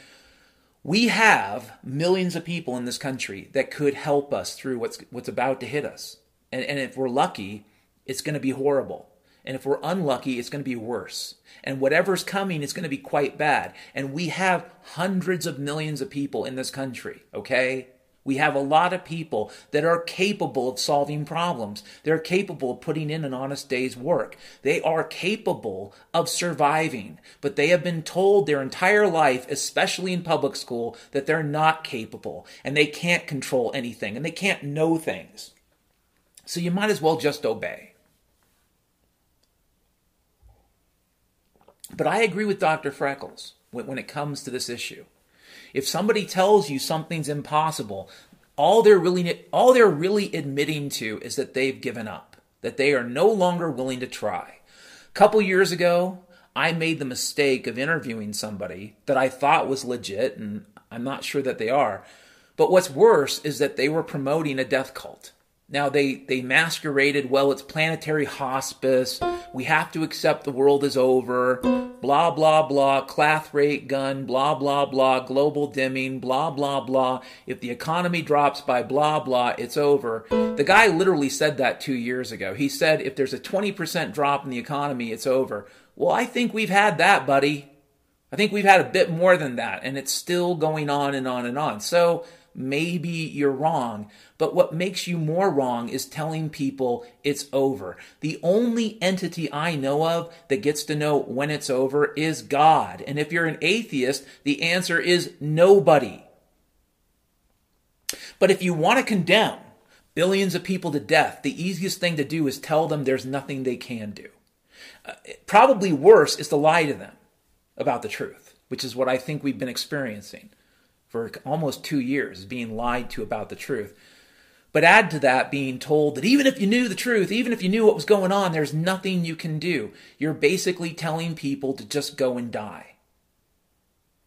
we have millions of people in this country that could help us through what's what's about to hit us. And, and if we're lucky, it's going to be horrible. And if we're unlucky, it's going to be worse. And whatever's coming is going to be quite bad. And we have hundreds of millions of people in this country, okay? We have a lot of people that are capable of solving problems. They're capable of putting in an honest day's work. They are capable of surviving, but they have been told their entire life, especially in public school, that they're not capable and they can't control anything and they can't know things. So you might as well just obey. But I agree with Dr. Freckles when it comes to this issue. If somebody tells you something's impossible, all they're really all they're really admitting to is that they've given up, that they are no longer willing to try. A couple years ago, I made the mistake of interviewing somebody that I thought was legit and I'm not sure that they are. But what's worse is that they were promoting a death cult. Now they they masqueraded well it's planetary hospice. We have to accept the world is over. Blah blah blah. Clathrate gun. Blah blah blah. Global dimming. Blah blah blah. If the economy drops by blah blah, it's over. The guy literally said that two years ago. He said if there's a 20% drop in the economy, it's over. Well, I think we've had that, buddy. I think we've had a bit more than that, and it's still going on and on and on. So maybe you're wrong. But what makes you more wrong is telling people it's over. The only entity I know of that gets to know when it's over is God. And if you're an atheist, the answer is nobody. But if you want to condemn billions of people to death, the easiest thing to do is tell them there's nothing they can do. Uh, probably worse is to lie to them about the truth, which is what I think we've been experiencing for almost two years being lied to about the truth. But add to that being told that even if you knew the truth, even if you knew what was going on, there's nothing you can do. You're basically telling people to just go and die.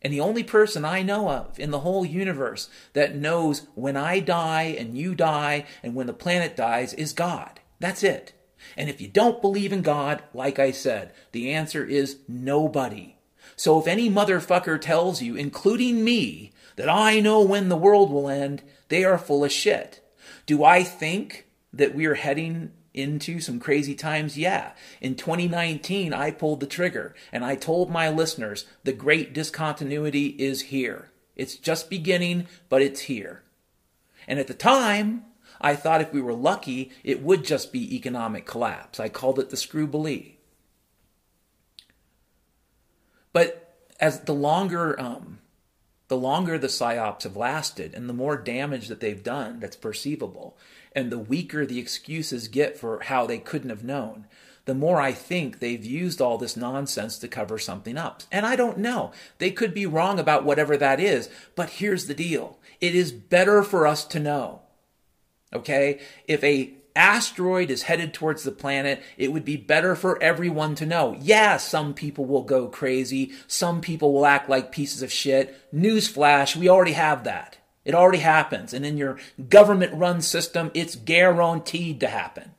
And the only person I know of in the whole universe that knows when I die and you die and when the planet dies is God. That's it. And if you don't believe in God, like I said, the answer is nobody. So if any motherfucker tells you, including me, that I know when the world will end, they are full of shit. Do I think that we are heading into some crazy times? Yeah. In 2019, I pulled the trigger and I told my listeners the great discontinuity is here. It's just beginning, but it's here. And at the time, I thought if we were lucky, it would just be economic collapse. I called it the screwbally. But as the longer um, the longer the psyops have lasted and the more damage that they've done that's perceivable, and the weaker the excuses get for how they couldn't have known, the more I think they've used all this nonsense to cover something up. And I don't know. They could be wrong about whatever that is, but here's the deal. It is better for us to know. Okay? If a asteroid is headed towards the planet, it would be better for everyone to know. Yeah, some people will go crazy. Some people will act like pieces of shit. Newsflash, we already have that. It already happens. And in your government run system, it's guaranteed to happen.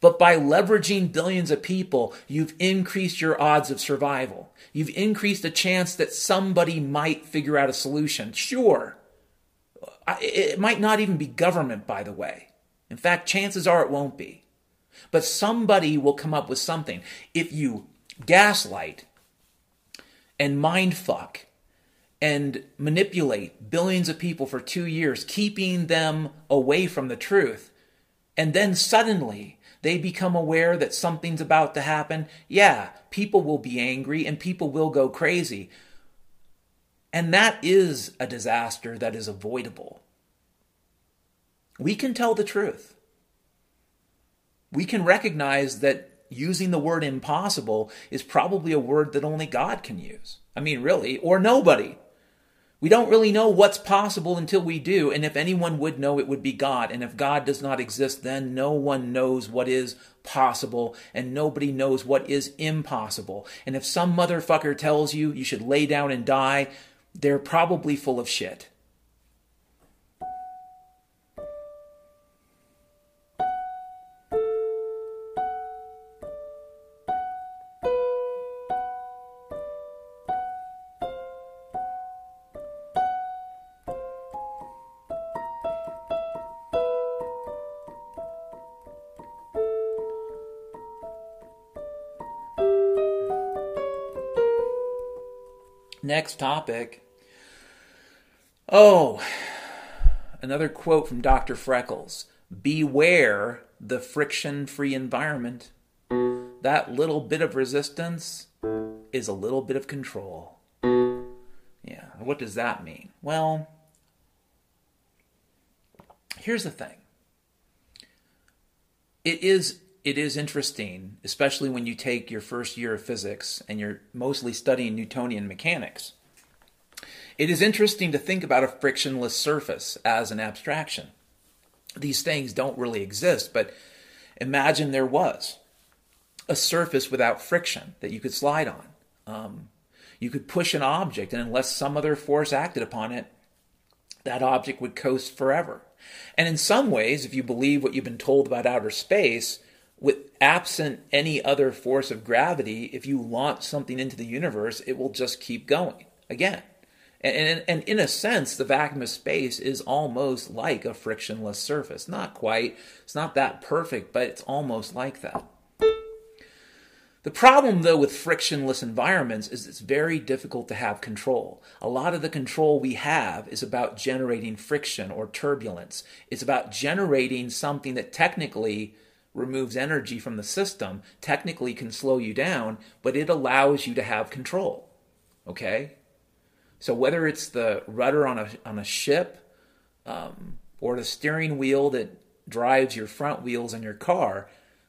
But by leveraging billions of people, you've increased your odds of survival. You've increased the chance that somebody might figure out a solution. Sure. It might not even be government, by the way. In fact, chances are it won't be. But somebody will come up with something. If you gaslight and mindfuck and manipulate billions of people for two years, keeping them away from the truth, and then suddenly they become aware that something's about to happen, yeah, people will be angry and people will go crazy. And that is a disaster that is avoidable we can tell the truth. We can recognize that using the word impossible is probably a word that only God can use. I mean, really, or nobody. We don't really know what's possible until we do, and if anyone would know, it would be God. And if God does not exist, then no one knows what is possible, and nobody knows what is impossible. And if some motherfucker tells you you should lay down and die, they're probably full of shit. Next topic. Oh, another quote from Dr. Freckles Beware the friction free environment. That little bit of resistance is a little bit of control. Yeah, what does that mean? Well, here's the thing it is it is interesting, especially when you take your first year of physics and you're mostly studying Newtonian mechanics. It is interesting to think about a frictionless surface as an abstraction. These things don't really exist, but imagine there was a surface without friction that you could slide on. Um, you could push an object, and unless some other force acted upon it, that object would coast forever. And in some ways, if you believe what you've been told about outer space, with absent any other force of gravity, if you launch something into the universe, it will just keep going again. And, and, in a sense, the vacuum of space is almost like a frictionless surface. Not quite, it's not that perfect, but it's almost like that. The problem, though, with frictionless environments is it's very difficult to have control. A lot of the control we have is about generating friction or turbulence. It's about generating something that technically removes energy from the system, technically can slow you down, but it allows you to have control. Okay? So whether it's the rudder on a, on a ship um, or the steering wheel that drives your front wheels in your car,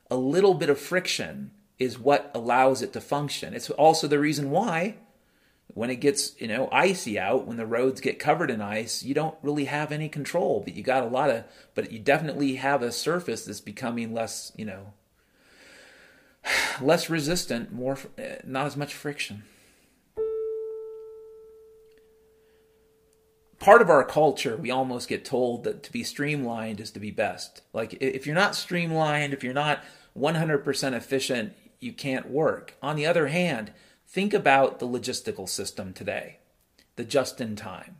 a little bit of friction is what allows it to function. It's also the reason why when it gets you know icy out when the roads get covered in ice you don't really have any control but you got a lot of but you definitely have a surface that's becoming less you know less resistant more eh, not as much friction. Part of our culture we almost get told that to be streamlined is to be best. Like if you're not streamlined if you're not 100% efficient you can't work. On the other hand Think about the logistical system today, the just in time.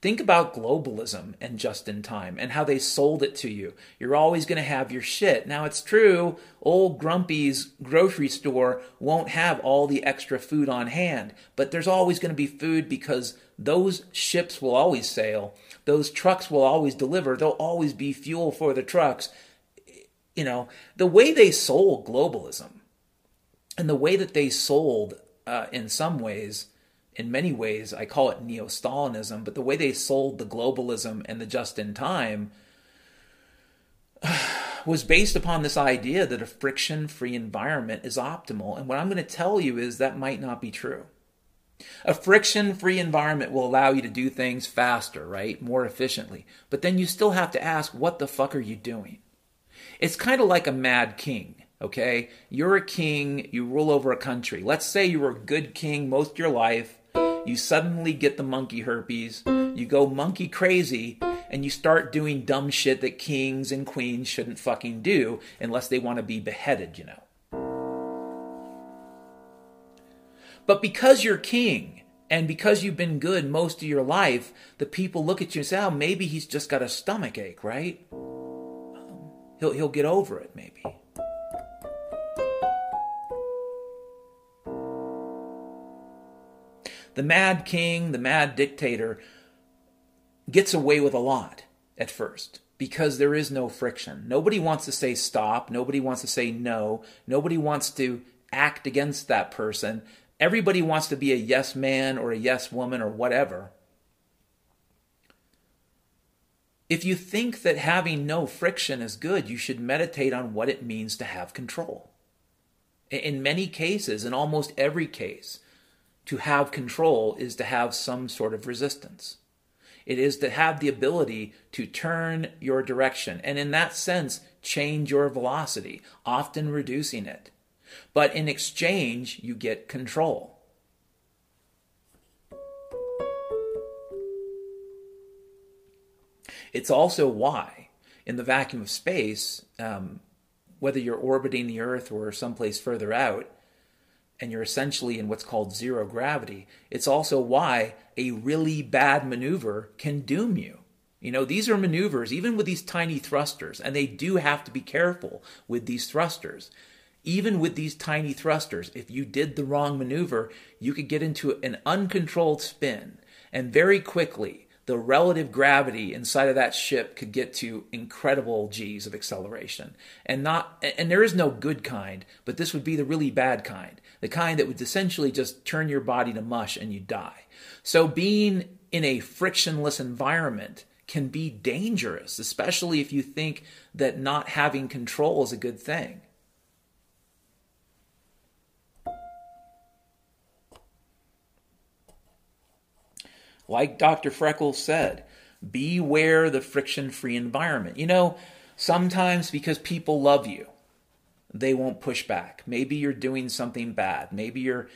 Think about globalism and just in time and how they sold it to you. You're always going to have your shit. Now, it's true, old Grumpy's grocery store won't have all the extra food on hand, but there's always going to be food because those ships will always sail. Those trucks will always deliver. There'll always be fuel for the trucks. You know, the way they sold globalism and the way that they sold, uh, in some ways, in many ways, I call it neo Stalinism, but the way they sold the globalism and the just in time was based upon this idea that a friction free environment is optimal. And what I'm going to tell you is that might not be true. A friction free environment will allow you to do things faster, right? More efficiently. But then you still have to ask, what the fuck are you doing? It's kind of like a mad king, okay? You're a king, you rule over a country. Let's say you were a good king most of your life, you suddenly get the monkey herpes, you go monkey crazy, and you start doing dumb shit that kings and queens shouldn't fucking do unless they want to be beheaded, you know. But because you're king and because you've been good most of your life, the people look at you and say, oh, maybe he's just got a stomach ache, right? Um, he'll, he'll get over it, maybe. The mad king, the mad dictator, gets away with a lot at first because there is no friction. Nobody wants to say stop. Nobody wants to say no. Nobody wants to act against that person. Everybody wants to be a yes man or a yes woman or whatever. If you think that having no friction is good, you should meditate on what it means to have control. In many cases, in almost every case, to have control is to have some sort of resistance. It is to have the ability to turn your direction and, in that sense, change your velocity, often reducing it. But in exchange, you get control. It's also why, in the vacuum of space, um, whether you're orbiting the Earth or someplace further out, and you're essentially in what's called zero gravity, it's also why a really bad maneuver can doom you. You know, these are maneuvers, even with these tiny thrusters, and they do have to be careful with these thrusters. Even with these tiny thrusters, if you did the wrong maneuver, you could get into an uncontrolled spin, and very quickly, the relative gravity inside of that ship could get to incredible g's of acceleration and not and there is no good kind but this would be the really bad kind the kind that would essentially just turn your body to mush and you die. So being in a frictionless environment can be dangerous, especially if you think that not having control is a good thing. Like Dr. Freckles said, beware the friction free environment. You know, sometimes because people love you, they won't push back. Maybe you're doing something bad. Maybe you're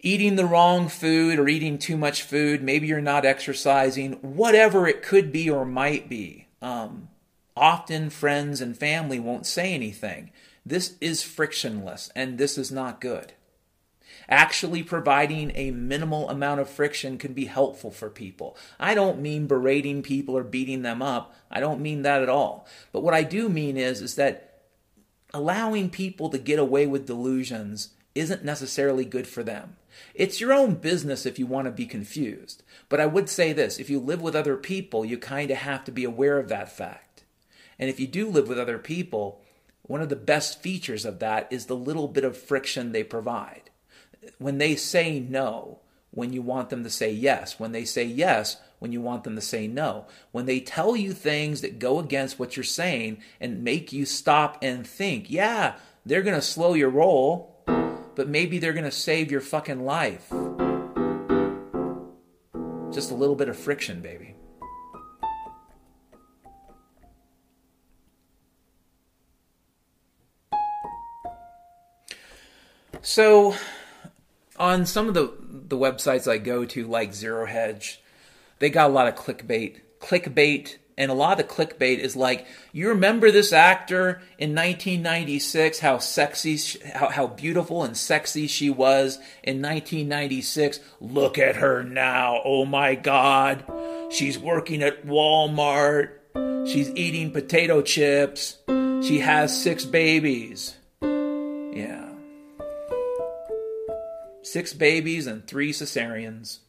eating the wrong food or eating too much food. Maybe you're not exercising. Whatever it could be or might be. Um, often friends and family won't say anything. This is frictionless and this is not good. Actually, providing a minimal amount of friction can be helpful for people. I don't mean berating people or beating them up. I don't mean that at all. But what I do mean is, is that allowing people to get away with delusions isn't necessarily good for them. It's your own business if you want to be confused. But I would say this if you live with other people, you kind of have to be aware of that fact. And if you do live with other people, one of the best features of that is the little bit of friction they provide. When they say no, when you want them to say yes, when they say yes, when you want them to say no. When they tell you things that go against what you're saying and make you stop and think, yeah, they're going to slow your roll, but maybe they're going to save your fucking life. Just a little bit of friction, baby. So, on some of the the websites I go to, like Zero Hedge, they got a lot of clickbait. Clickbait and a lot of the clickbait is like, you remember this actor in 1996, how sexy, how, how beautiful and sexy she was in 1996? Look at her now. Oh my God. She's working at Walmart. She's eating potato chips. She has six babies. Yeah. Six babies and three cesareans.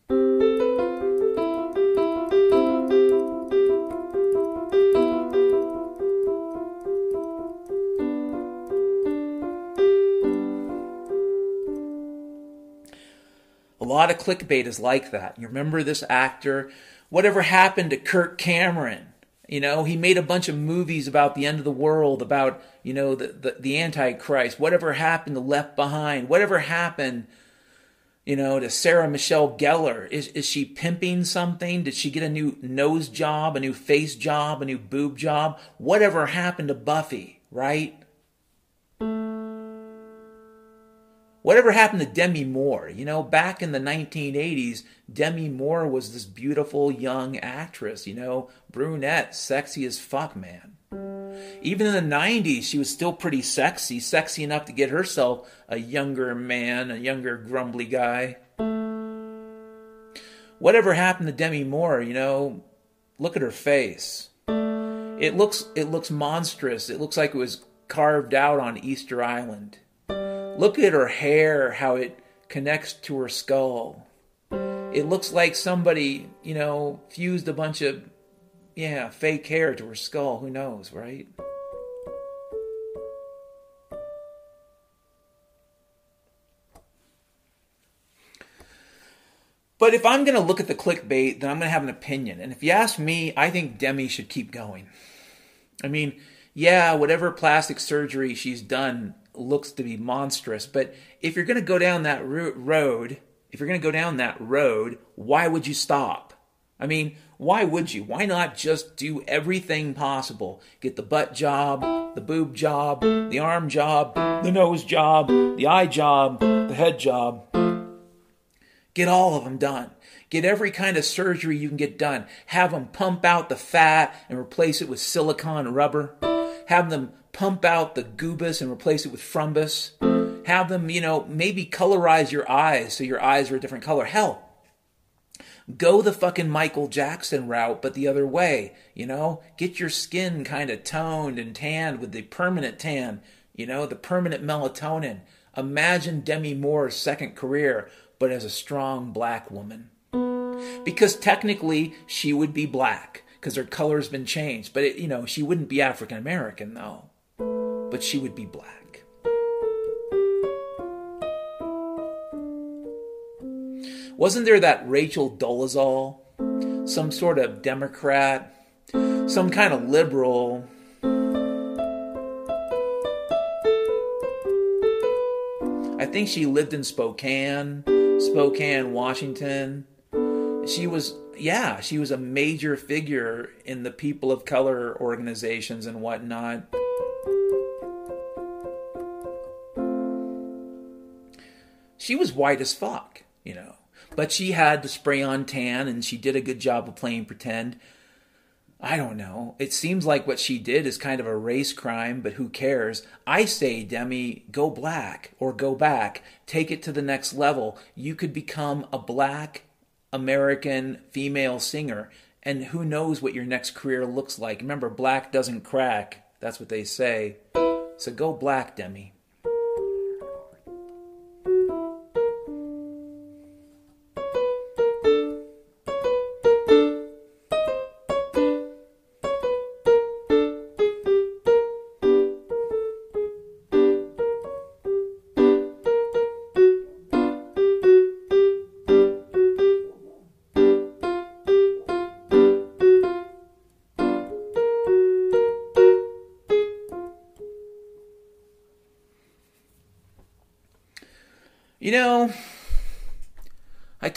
A lot of clickbait is like that. You remember this actor? Whatever happened to Kirk Cameron? You know, he made a bunch of movies about the end of the world, about, you know, the, the, the Antichrist. Whatever happened to Left Behind? Whatever happened, you know, to Sarah Michelle Gellar? Is, is she pimping something? Did she get a new nose job, a new face job, a new boob job? Whatever happened to Buffy, right? Whatever happened to Demi Moore? You know, back in the 1980s, Demi Moore was this beautiful young actress, you know, brunette, sexy as fuck, man. Even in the 90s, she was still pretty sexy, sexy enough to get herself a younger man, a younger grumbly guy. Whatever happened to Demi Moore, you know, look at her face. It looks it looks monstrous. It looks like it was carved out on Easter Island. Look at her hair, how it connects to her skull. It looks like somebody, you know, fused a bunch of, yeah, fake hair to her skull. Who knows, right? But if I'm going to look at the clickbait, then I'm going to have an opinion. And if you ask me, I think Demi should keep going. I mean, yeah, whatever plastic surgery she's done looks to be monstrous. But if you're going to go down that road, if you're going to go down that road, why would you stop? I mean, why would you? Why not just do everything possible? Get the butt job, the boob job, the arm job, the nose job, the eye job, the head job. Get all of them done. Get every kind of surgery you can get done. Have them pump out the fat and replace it with silicone rubber. Have them pump out the goobus and replace it with frumbus. Have them, you know, maybe colorize your eyes so your eyes are a different color. Hell, go the fucking Michael Jackson route, but the other way, you know? Get your skin kind of toned and tanned with the permanent tan, you know, the permanent melatonin. Imagine Demi Moore's second career, but as a strong black woman. Because technically, she would be black because her color's been changed. But, it, you know, she wouldn't be African American, though but she would be black. Wasn't there that Rachel Dolezal, some sort of Democrat, some kind of liberal? I think she lived in Spokane, Spokane, Washington. She was, yeah, she was a major figure in the people of color organizations and whatnot. she was white as fuck, you know. But she had the spray on tan and she did a good job of playing pretend. I don't know. It seems like what she did is kind of a race crime, but who cares? I say, Demi, go black or go back. Take it to the next level. You could become a black American female singer, and who knows what your next career looks like. Remember, black doesn't crack. That's what they say. So go black, Demi.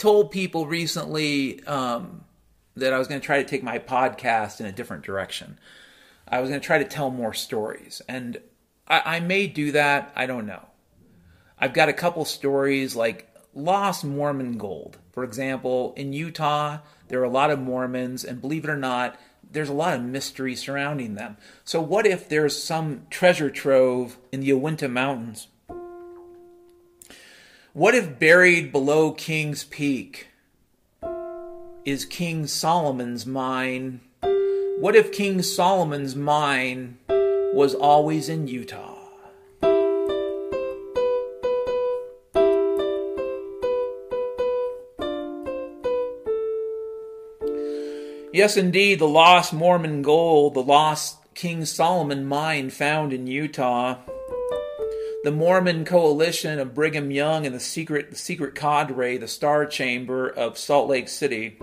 Told people recently um, that I was going to try to take my podcast in a different direction. I was going to try to tell more stories. And I, I may do that. I don't know. I've got a couple stories like lost Mormon gold. For example, in Utah, there are a lot of Mormons, and believe it or not, there's a lot of mystery surrounding them. So, what if there's some treasure trove in the Uinta Mountains what if buried below King's Peak is King Solomon's mine? What if King Solomon's mine was always in Utah? Yes, indeed, the lost Mormon gold, the lost King Solomon mine found in Utah. The Mormon coalition of Brigham Young and the secret, the secret cadre, the Star Chamber of Salt Lake City.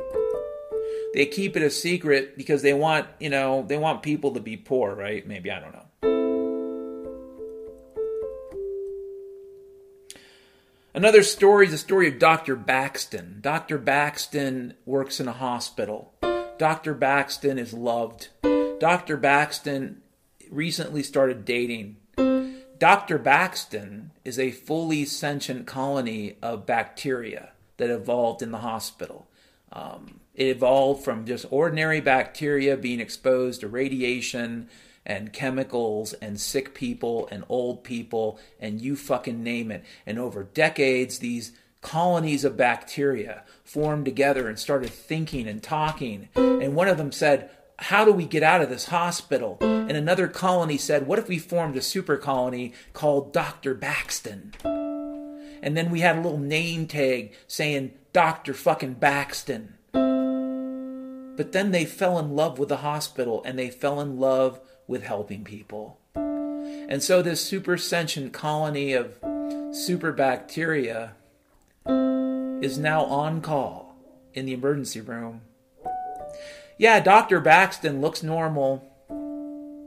They keep it a secret because they want, you know, they want people to be poor, right? Maybe, I don't know. Another story is the story of Dr. Baxton. Dr. Baxton works in a hospital. Dr. Baxton is loved. Dr. Baxton recently started dating. Dr. Baxton is a fully sentient colony of bacteria that evolved in the hospital. Um, it evolved from just ordinary bacteria being exposed to radiation and chemicals and sick people and old people and you fucking name it. And over decades, these colonies of bacteria formed together and started thinking and talking. And one of them said, How do we get out of this hospital? And another colony said, What if we formed a super colony called Dr. Baxton? And then we had a little name tag saying Dr. fucking Baxton. But then they fell in love with the hospital and they fell in love with helping people. And so this super sentient colony of super bacteria is now on call in the emergency room. Yeah, Dr. Baxton looks normal,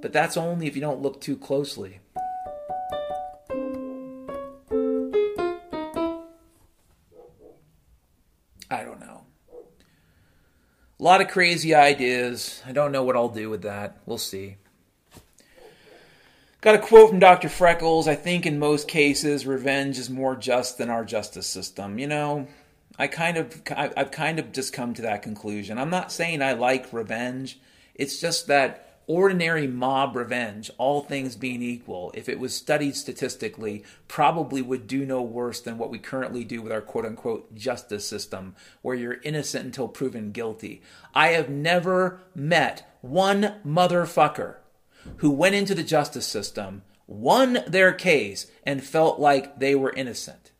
but that's only if you don't look too closely. I don't know. A lot of crazy ideas. I don't know what I'll do with that. We'll see. Got a quote from Dr. Freckles. I think in most cases, revenge is more just than our justice system. You know, I kind of, I've kind of just come to that conclusion. I'm not saying I like revenge. It's just that ordinary mob revenge, all things being equal, if it was studied statistically, probably would do no worse than what we currently do with our quote unquote justice system, where you're innocent until proven guilty. I have never met one motherfucker who went into the justice system, won their case, and felt like they were innocent.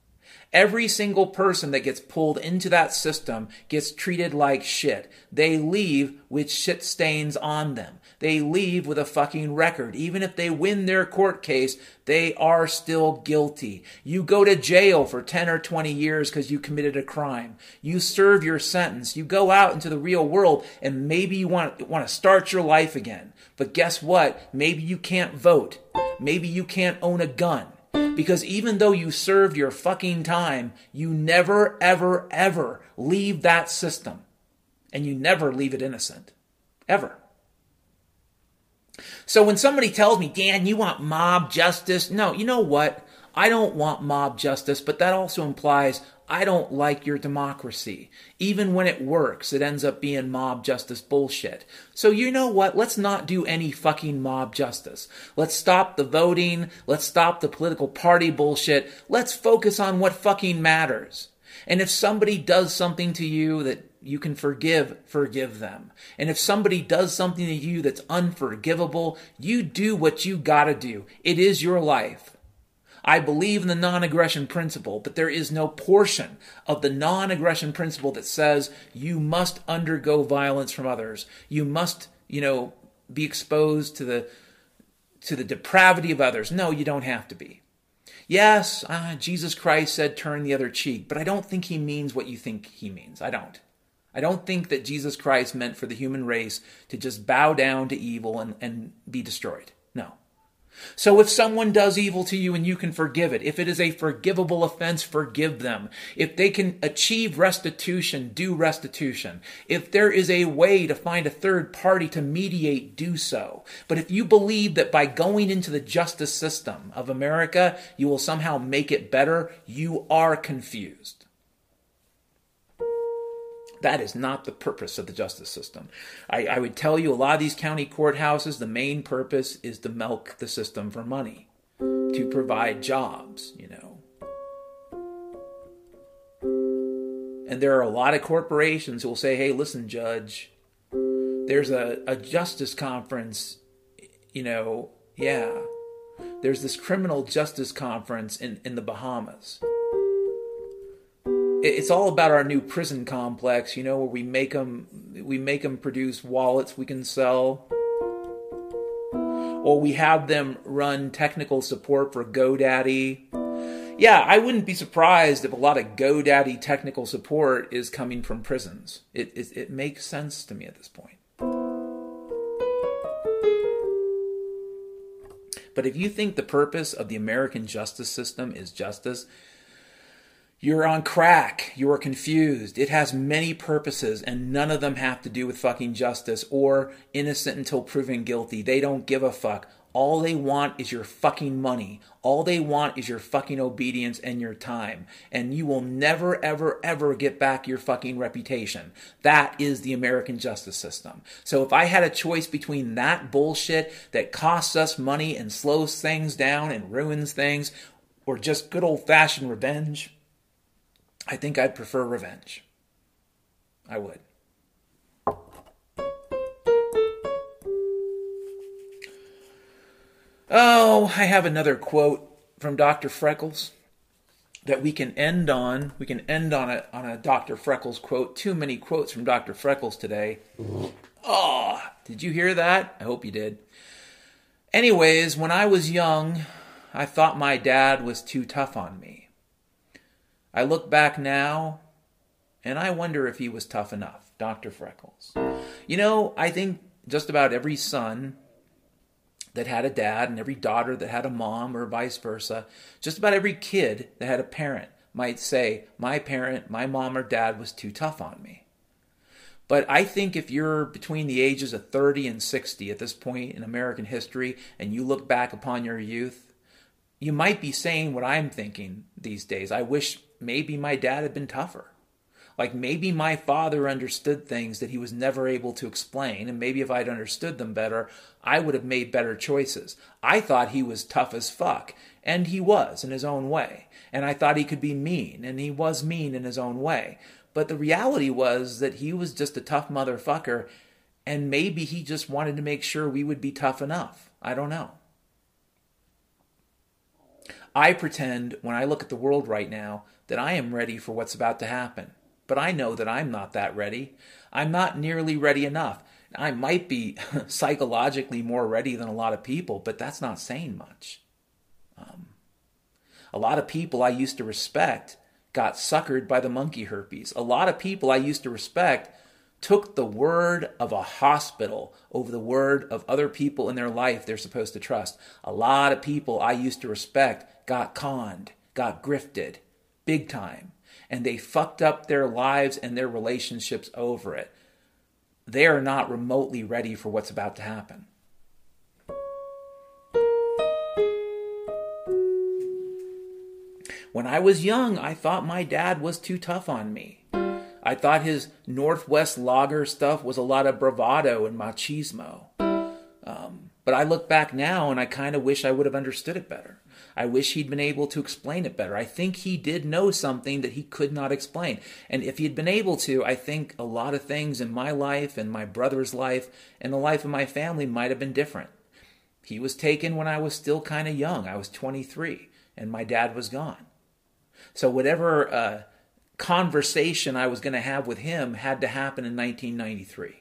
Every single person that gets pulled into that system gets treated like shit. They leave with shit stains on them. They leave with a fucking record. Even if they win their court case, they are still guilty. You go to jail for 10 or 20 years because you committed a crime. You serve your sentence. You go out into the real world and maybe you want, want to start your life again. But guess what? Maybe you can't vote. Maybe you can't own a gun. Because even though you served your fucking time, you never, ever, ever leave that system. And you never leave it innocent. Ever. So when somebody tells me, Dan, you want mob justice? No, you know what? I don't want mob justice, but that also implies I don't like your democracy. Even when it works, it ends up being mob justice bullshit. So you know what? Let's not do any fucking mob justice. Let's stop the voting. Let's stop the political party bullshit. Let's focus on what fucking matters. And if somebody does something to you that you can forgive, forgive them. And if somebody does something to you that's unforgivable, you do what you gotta do. It is your life. I believe in the non aggression principle, but there is no portion of the non aggression principle that says you must undergo violence from others. You must, you know, be exposed to the to the depravity of others. No, you don't have to be. Yes, uh, Jesus Christ said turn the other cheek, but I don't think he means what you think he means. I don't. I don't think that Jesus Christ meant for the human race to just bow down to evil and, and be destroyed. So if someone does evil to you and you can forgive it, if it is a forgivable offense, forgive them. If they can achieve restitution, do restitution. If there is a way to find a third party to mediate, do so. But if you believe that by going into the justice system of America, you will somehow make it better, you are confused. That is not the purpose of the justice system. I, I, would tell you a lot of these county courthouses, the main purpose is to milk the system for money, to provide jobs, you know. And there are a lot of corporations who will say, hey, listen, judge, there's a, a justice conference, you know, yeah. There's this criminal justice conference in, in the Bahamas. It's all about our new prison complex, you know, where we make them we make them produce wallets we can sell or we have them run technical support for GoDaddy. Yeah, I wouldn't be surprised if a lot of GoDaddy technical support is coming from prisons. It, it, it makes sense to me at this point. But if you think the purpose of the American justice system is justice, you're on crack. You are confused. It has many purposes, and none of them have to do with fucking justice or innocent until proven guilty. They don't give a fuck. All they want is your fucking money. All they want is your fucking obedience and your time. And you will never, ever, ever get back your fucking reputation. That is the American justice system. So if I had a choice between that bullshit that costs us money and slows things down and ruins things, or just good old fashioned revenge, I think I'd prefer revenge. I would. Oh, I have another quote from Dr. Freckles that we can end on. We can end on a on a Dr. Freckles quote. Too many quotes from Dr. Freckles today. Oh, did you hear that? I hope you did. Anyways, when I was young, I thought my dad was too tough on me. I look back now and I wonder if he was tough enough, Dr. Freckles. You know, I think just about every son that had a dad and every daughter that had a mom or vice versa, just about every kid that had a parent might say, My parent, my mom or dad was too tough on me. But I think if you're between the ages of 30 and 60 at this point in American history and you look back upon your youth, you might be saying what I'm thinking these days. I wish maybe my dad had been tougher. Like maybe my father understood things that he was never able to explain, and maybe if I'd understood them better, I would have made better choices. I thought he was tough as fuck, and he was in his own way. And I thought he could be mean, and he was mean in his own way. But the reality was that he was just a tough motherfucker, and maybe he just wanted to make sure we would be tough enough. I don't know. I pretend when I look at the world right now that I am ready for what's about to happen. But I know that I'm not that ready. I'm not nearly ready enough. I might be psychologically more ready than a lot of people, but that's not saying much. Um, a lot of people I used to respect got suckered by the monkey herpes. A lot of people I used to respect took the word of a hospital over the word of other people in their life they're supposed to trust. A lot of people I used to respect got conned, got grifted, big time. And they fucked up their lives and their relationships over it. They are not remotely ready for what's about to happen. When I was young, I thought my dad was too tough on me. I thought his Northwest lager stuff was a lot of bravado and machismo. Um, but I look back now and I kind of wish I would have understood it better. I wish he'd been able to explain it better. I think he did know something that he could not explain. And if he had been able to, I think a lot of things in my life and my brother's life and the life of my family might have been different. He was taken when I was still kind of young. I was 23 and my dad was gone. So whatever uh, conversation I was going to have with him had to happen in 1993.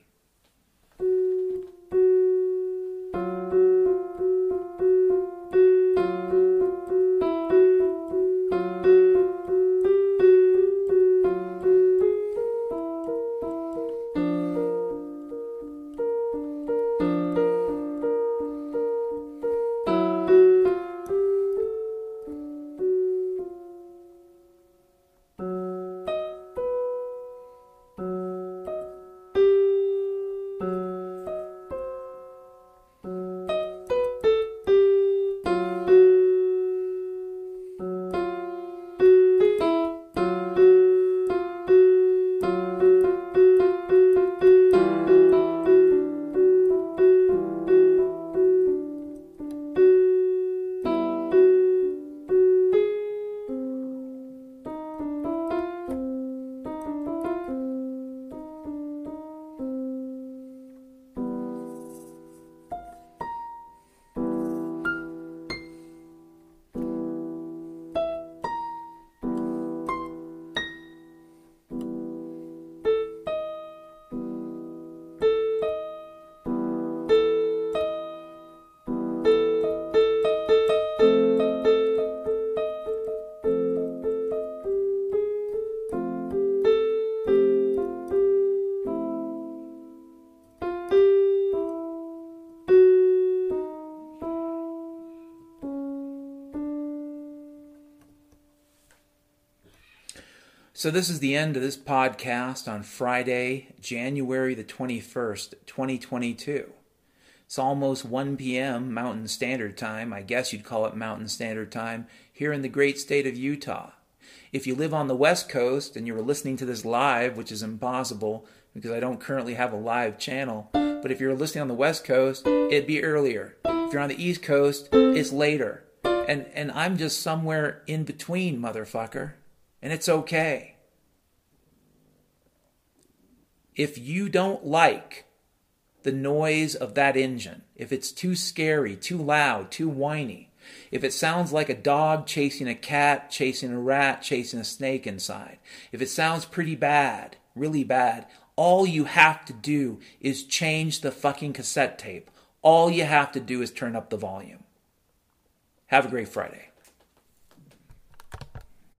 So, this is the end of this podcast on Friday, January the 21st, 2022. It's almost 1 p.m. Mountain Standard Time. I guess you'd call it Mountain Standard Time here in the great state of Utah. If you live on the West Coast and you were listening to this live, which is impossible because I don't currently have a live channel, but if you're listening on the West Coast, it'd be earlier. If you're on the East Coast, it's later. And and I'm just somewhere in between, motherfucker. And it's okay. If you don't like the noise of that engine, if it's too scary, too loud, too whiny, if it sounds like a dog chasing a cat, chasing a rat, chasing a snake inside, if it sounds pretty bad, really bad, all you have to do is change the fucking cassette tape. All you have to do is turn up the volume. Have a great Friday.